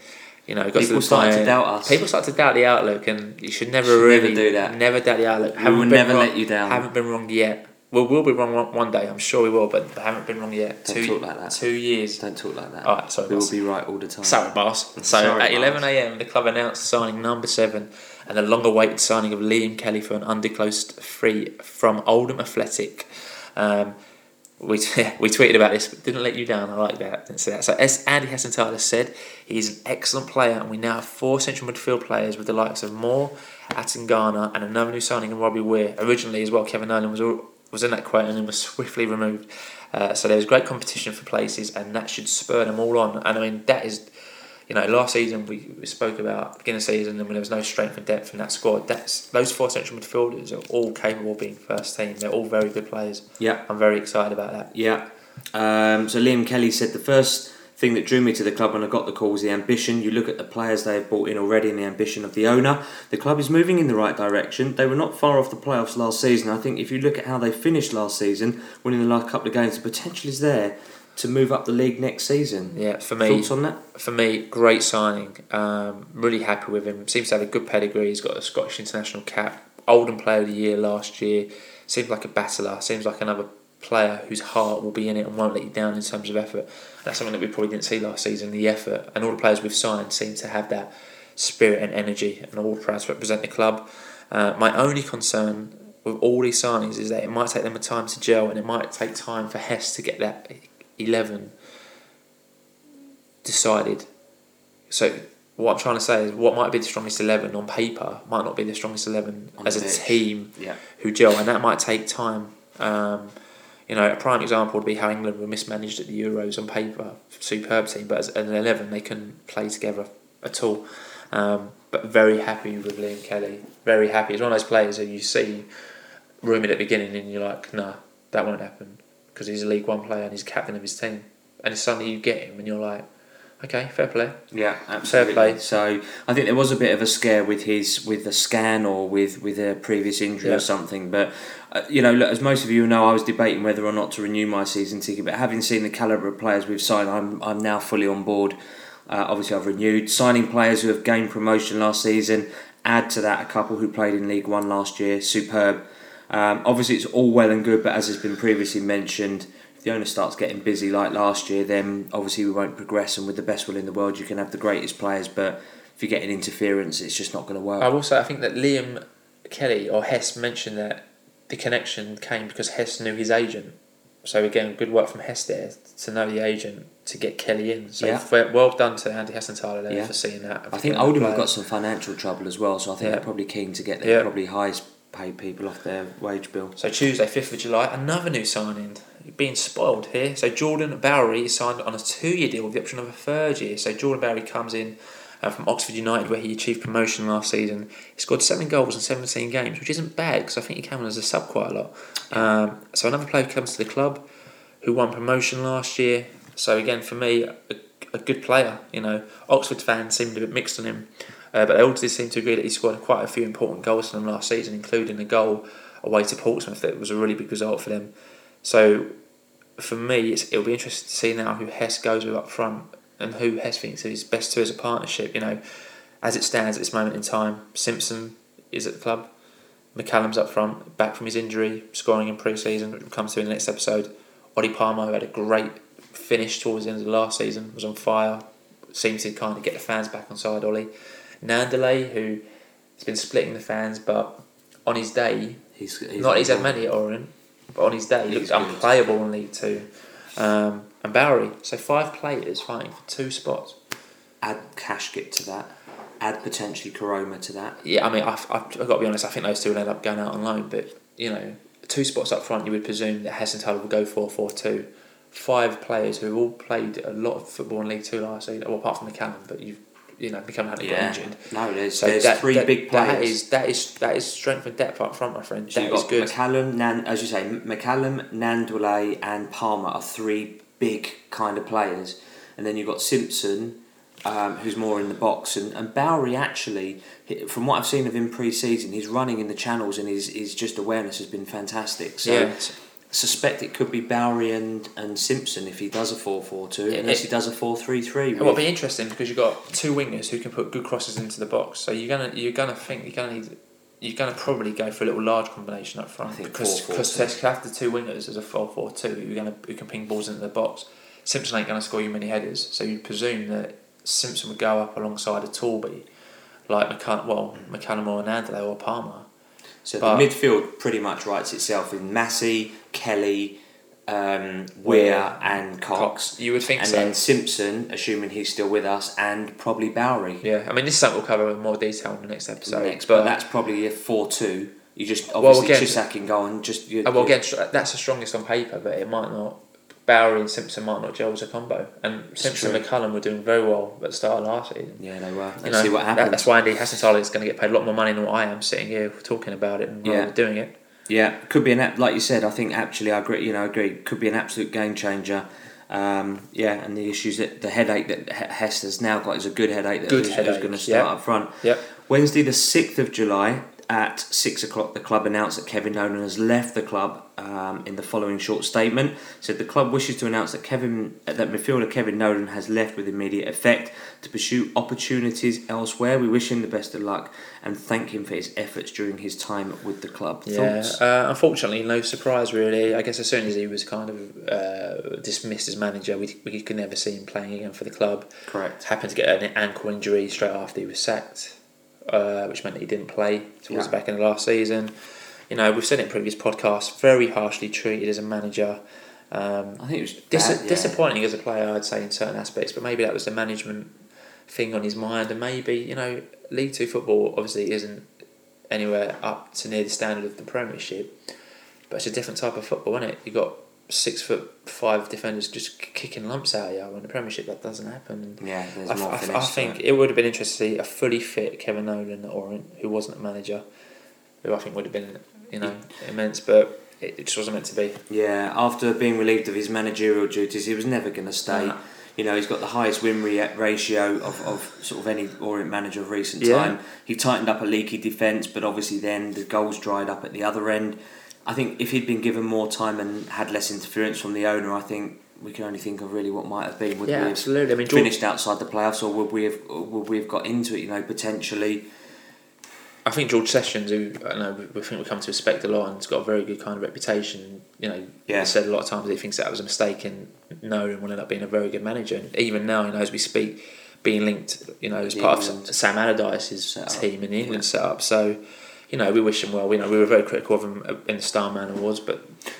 you know, it to People the started to doubt us. People started to doubt the outlook, and you should never Should never really do that. Never doubt the outlook. We will never wrong- let you down. Haven't been wrong yet. Well, we'll be wrong one- one day. I'm sure we will, but haven't been wrong yet. Don't two, talk like that. Two years. Don't talk like that. Alright, sorry, we will be right all the time. Sorry, boss. [LAUGHS] So Sorry, at boss. 11 a.m., the club announced signing number seven and the long-awaited signing of Liam Kelly for an undisclosed free from Oldham Athletic. Um, we, [LAUGHS] we tweeted about this, but didn't let you down. I like that. Didn't say that. So as Andy Hessenthaler said, he's an excellent player, and we now have four central midfield players with the likes of Moore, Atangana, and another new signing in Robbie Weir. Originally, as well, Kevin Nolan was all, was in that quote and then was [LAUGHS] swiftly removed. Uh, so there was great competition for places, and that should spur them all on. And I mean, that is, you know, last season we, we spoke about beginning of season, and when there was no strength and depth in that squad. That's those four central midfielders are all capable of being first team. They're all very good players. Yeah. I'm very excited about that. Yeah. Um, so Liam Kelly said the first thing that drew me to the club when I got the call was the ambition. You look at the players they have brought in already and the ambition of the owner. The club is moving in the right direction. They were not far off the playoffs last season. I think if you look at how they finished last season, winning the last couple of games, the potential is there to move up the league next season. Yeah, for me, Thoughts on that? for me, great signing. Um, really happy with him. Seems to have a good pedigree. He's got a Scottish international cap. Oldham Player of the Year last year. Seems like a battler. Seems like another player whose heart will be in it and won't let you down in terms of effort. That's something that we probably didn't see last season. The effort and all the players we've signed seem to have that spirit and energy, and all proud to represent the club. Uh, my only concern with all these signings is that it might take them a time to gel, and it might take time for Hess to get that eleven decided. So what I'm trying to say is, what might be the strongest eleven on paper might not be the strongest eleven On as a pitch. team Yeah. who gel, and that might take time. Um, you know, a prime example would be how England were mismanaged at the Euros on paper, superb team, but as an eleven they couldn't play together at all. Um, but very happy with Liam Kelly. Very happy. He's one of those players who you see rumoured at the beginning, and you're like, nah, that won't happen because he's a League One player and he's captain of his team. And suddenly you get him, and you're like, okay, fair play. Yeah, absolutely. Fair play. So I think there was a bit of a scare with his with the scan or with with a previous injury Yeah. or something. But uh, you know, look, as most of you know, I was debating whether or not to renew my season ticket. But having seen the caliber of players we've signed, I'm I'm now fully on board. Uh, obviously, I've renewed signing players who have gained promotion last season. Add to that a couple who played in League One last year. Superb. Um, obviously, it's all well and good, but as has been previously mentioned, if the owner starts getting busy like last year, then obviously we won't progress. And with the best will in the world, you can have the greatest players, but if you're getting interference, it's just not going to work. I say, I think that Liam Kelly or Hess mentioned that the connection came because Hess knew his agent. So again, good work from Hess there to know the agent to get Kelly in. So Yeah. well done to Andy Hessenthaler there Yeah. for seeing that. I think Oldham have got some financial trouble as well, so I think Yeah. they're probably keen to get their probably highest paid people off their wage bill. So Tuesday, fifth of July, another new signing. Being spoiled here. So Jordan Bowery is signed on a two-year deal with the option of a third year. So Jordan Bowery comes in uh, from Oxford United, where he achieved promotion last season. He scored seven goals in seventeen games, which isn't bad because I think he came on as a sub quite a lot. Um, so another player comes to the club, who won promotion last year. So again, for me, a, a good player. You know, Oxford fans seemed a bit mixed on him, uh, but they all did seem to agree that he scored quite a few important goals for them last season, including a goal away to Portsmouth that was a really big result for them. So for me, it'll be interesting to see now who Hess goes with up front and who Hess thinks is best to as a partnership. You know, as it stands at this moment in time, Simpson is at the club. McCallum's up front, back from his injury, scoring in pre-season, which we'll come to in the next episode. Ollie Palmer, had a great finish towards the end of the last season, was on fire. Seems to kind of get the fans back on side Ollie. Nandale, who has been splitting the fans, but on his day, He's, he's not he's had many at Orient, but on his day, he looked unplayable in League Two. Um, and Bowery, so five players fighting for two spots. add Kashket to that, add potentially Koroma to that. Yeah, I mean, I've, I've, I've got to be honest, I think those two will end up going out on loan, but, you know, two spots up front, you would presume that Hessenthaler will go 4 4 2. Five players who all played a lot of football in League Two last season, well, apart from McCallum, but you've, you know, McCallum hadn't got injured. No, there's, So there's that, three that- big players. That is, that, is, that is strength and depth up front, my friend. So That you've is got good. McCallum, Nan, as you say, McCallum, Nandule, and Palmer are three big kind of players, and then you've got Simpson, um, who's more in the box, and, and Bowery actually, from what I've seen of him pre-season, he's running in the channels, and his, his just awareness has been fantastic. So yeah. Suspect it could be Bowery and, and Simpson if he does a 4-4-2, Yeah, unless it- he does a 4-3-3. It will be interesting because you've got two wingers who can put good crosses into the box. So you're gonna you're gonna think you're gonna need you're gonna probably go for a little large combination up front because 4-4-2. because to have the two wingers as a 4-4-2 you're gonna who can ping balls into the box. Simpson ain't gonna score you many headers, so you presume that Simpson would go up alongside a Torby, like McCall- well McCallum or Nandale or Palmer. So But- the midfield pretty much writes itself in Massey, Kelly, um, Weir, and Cox. You would think and so. then Simpson, assuming he's still with us, and probably Bowery. yeah, I mean this is something we'll cover in more detail in the next episode. next, but but that's probably a four-two. You just Well, obviously again- Chisak can go and just. You, Uh, well, again, that's the strongest on paper, but it might not. Bowery and Simpson might not gel as a combo. And Simpson true. and McCallum were doing very well at the start of last season. yeah, they were. You Let's know, see what that- happens. that's why Andy Hessenthaler is going to get paid a lot more money than what I am sitting here talking about it and Yeah. yeah. doing it. Yeah, could be an app like you said. I think actually I agree. You know, I agree. Could be an absolute game changer. Um, yeah, and the issues that the headache that Hess has now got is a good headache that Good who's, headache, going to start yeah. up front. Yep. Wednesday, the sixth of July at six o'clock, the club announced that Kevin Nolan has left the club. Um, in the following short statement, said the club wishes to announce that Kevin, that midfielder Kevin Nolan has left with immediate effect to pursue opportunities elsewhere. We wish him the best of luck and thank him for his efforts during his time with the club. Yeah, uh, unfortunately, no surprise really. I guess as soon as he was kind of uh, dismissed as manager, we, we could never see him playing again for the club. Correct. Happened to get an ankle injury straight after he was sacked, uh, which meant that he didn't play towards Yeah. the back end of last season. You know, we've said it in previous podcasts, very harshly treated as a manager. Um, I think it was dis- bad, yeah. disappointing as a player, I'd say, in certain aspects, but maybe that was the management thing on his mind, and maybe, you know, League Two football obviously isn't anywhere up to near the standard of the Premiership, but it's a different type of football, isn't it? You've got six foot five defenders just kicking lumps out of you. In the Premiership, that doesn't happen. And Yeah, there's I, more I, I think it. would have been interesting to see a fully fit Kevin Nolan at Orient, who wasn't a manager, who I think would have been, you know, immense, but it, it just wasn't meant to be. Yeah, after being relieved of his managerial duties, he was never going to stay. No. You know, he's got the highest win ratio of, of sort of any Orient manager of recent Yeah. time. He tightened up a leaky defence, but obviously then the goals dried up at the other end. I think if he'd been given more time and had less interference from the owner, I think we can only think of really what might have been. Would Yeah, we have absolutely. I mean, finished outside the playoffs, or would we have? Would we have got into it? You know, potentially. I think George Sessions, who I know we, think we come to respect a lot, and has got a very good kind of reputation. You know, Yeah. he said a lot of times that he thinks that was a mistake, and Nolan will end up being a very good manager. And even now, you know, as we speak, being linked, you know, as part England of Sam Allardyce's setup. team in the England setup. So, you know, we wish him well. We know we were very critical of him in the Starman Awards, but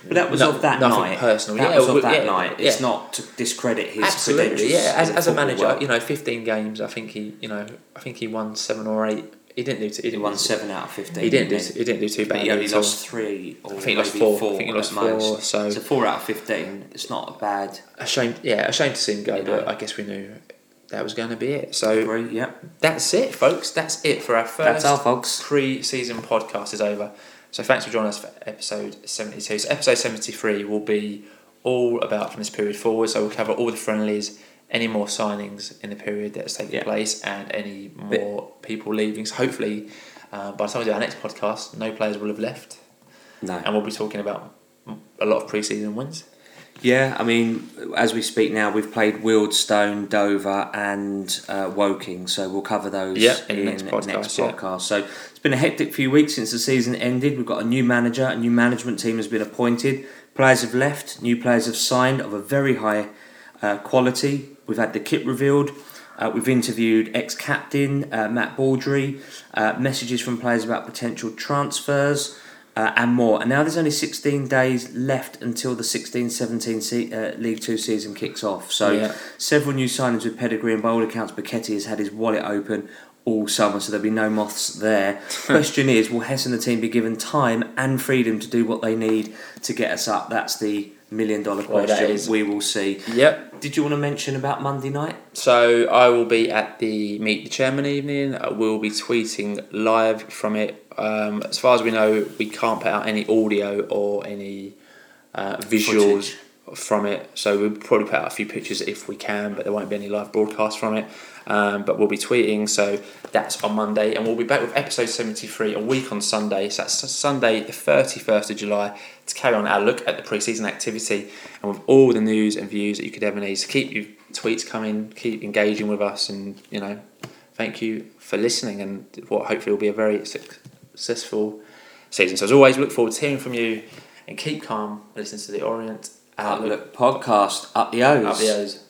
But that was no- of that nothing night. personal. That yeah, was of that yeah, night. It's yeah. not to discredit his Absolutely, credentials. yeah. As, as a manager, world. you know, fifteen games. I think he, you know, I think he won seven or eight. He didn't do. Too, he He didn't won do- seven out of fifteen. He didn't do. He didn't do too bad. he only lost three, or I think he lost maybe four. I think he lost most. four. So So four out of fifteen. It's not a bad. a shame. Yeah, a shame to see him go. But know. I guess we knew that was going to be it. So Agree. Yeah, that's it, folks. That's it for our first that's our folks. pre-season podcast is over. So thanks for joining us for episode seventy-two. So episode seventy-three will be all about from this period forward. So we'll cover all the friendlies, any more signings in the period that's taken Yeah. place, and any more people leaving. So hopefully, uh, by the time we do our next podcast, no players will have left, No. and we'll be talking about a lot of pre-season wins. Yeah, I mean, as we speak now, we've played Wildstone, Dover, and uh, Woking, so we'll cover those Yeah, in in the next podcast, next yeah. So it's been a hectic few weeks since the season ended. We've got a new manager, a new management team has been appointed. Players have left, new players have signed of a very high uh, quality. We've had the kit revealed. Uh, we've interviewed ex-captain uh, Matt Baudry, uh, messages from players about potential transfers, uh, and more. And now there's only 16 days left until the 16-17 se- uh, League Two season kicks off. So Yeah. several new signings with pedigree and by all accounts. Becchetti has had his wallet open all summer, so there'll be no moths there. [LAUGHS] Question is, will Hess and the team be given time and freedom to do what they need to get us up? That's the million dollar Well, question. We will see. Yep. Did you want to mention about Monday night? So I will be at the Meet the Chairman evening. I will be tweeting live from it. Um, as far as we know, we can't put out any audio or any uh, visuals from it. So we'll probably put out a few pictures if we can, but there won't be any live broadcast from it. Um, but we'll be tweeting. So that's on Monday, and we'll be back with episode seventy three a week on Sunday. So that's Sunday, the thirty first of July, to carry on our look at the pre-season activity and with all the news and views that you could ever need. So keep your tweets coming, keep engaging with us, and you know, thank you for listening. And what hopefully will be a very successful season. So as always, look forward to hearing from you, and keep calm. Listen to the Orient Outlook. Podcast, up the O's. Up the O's.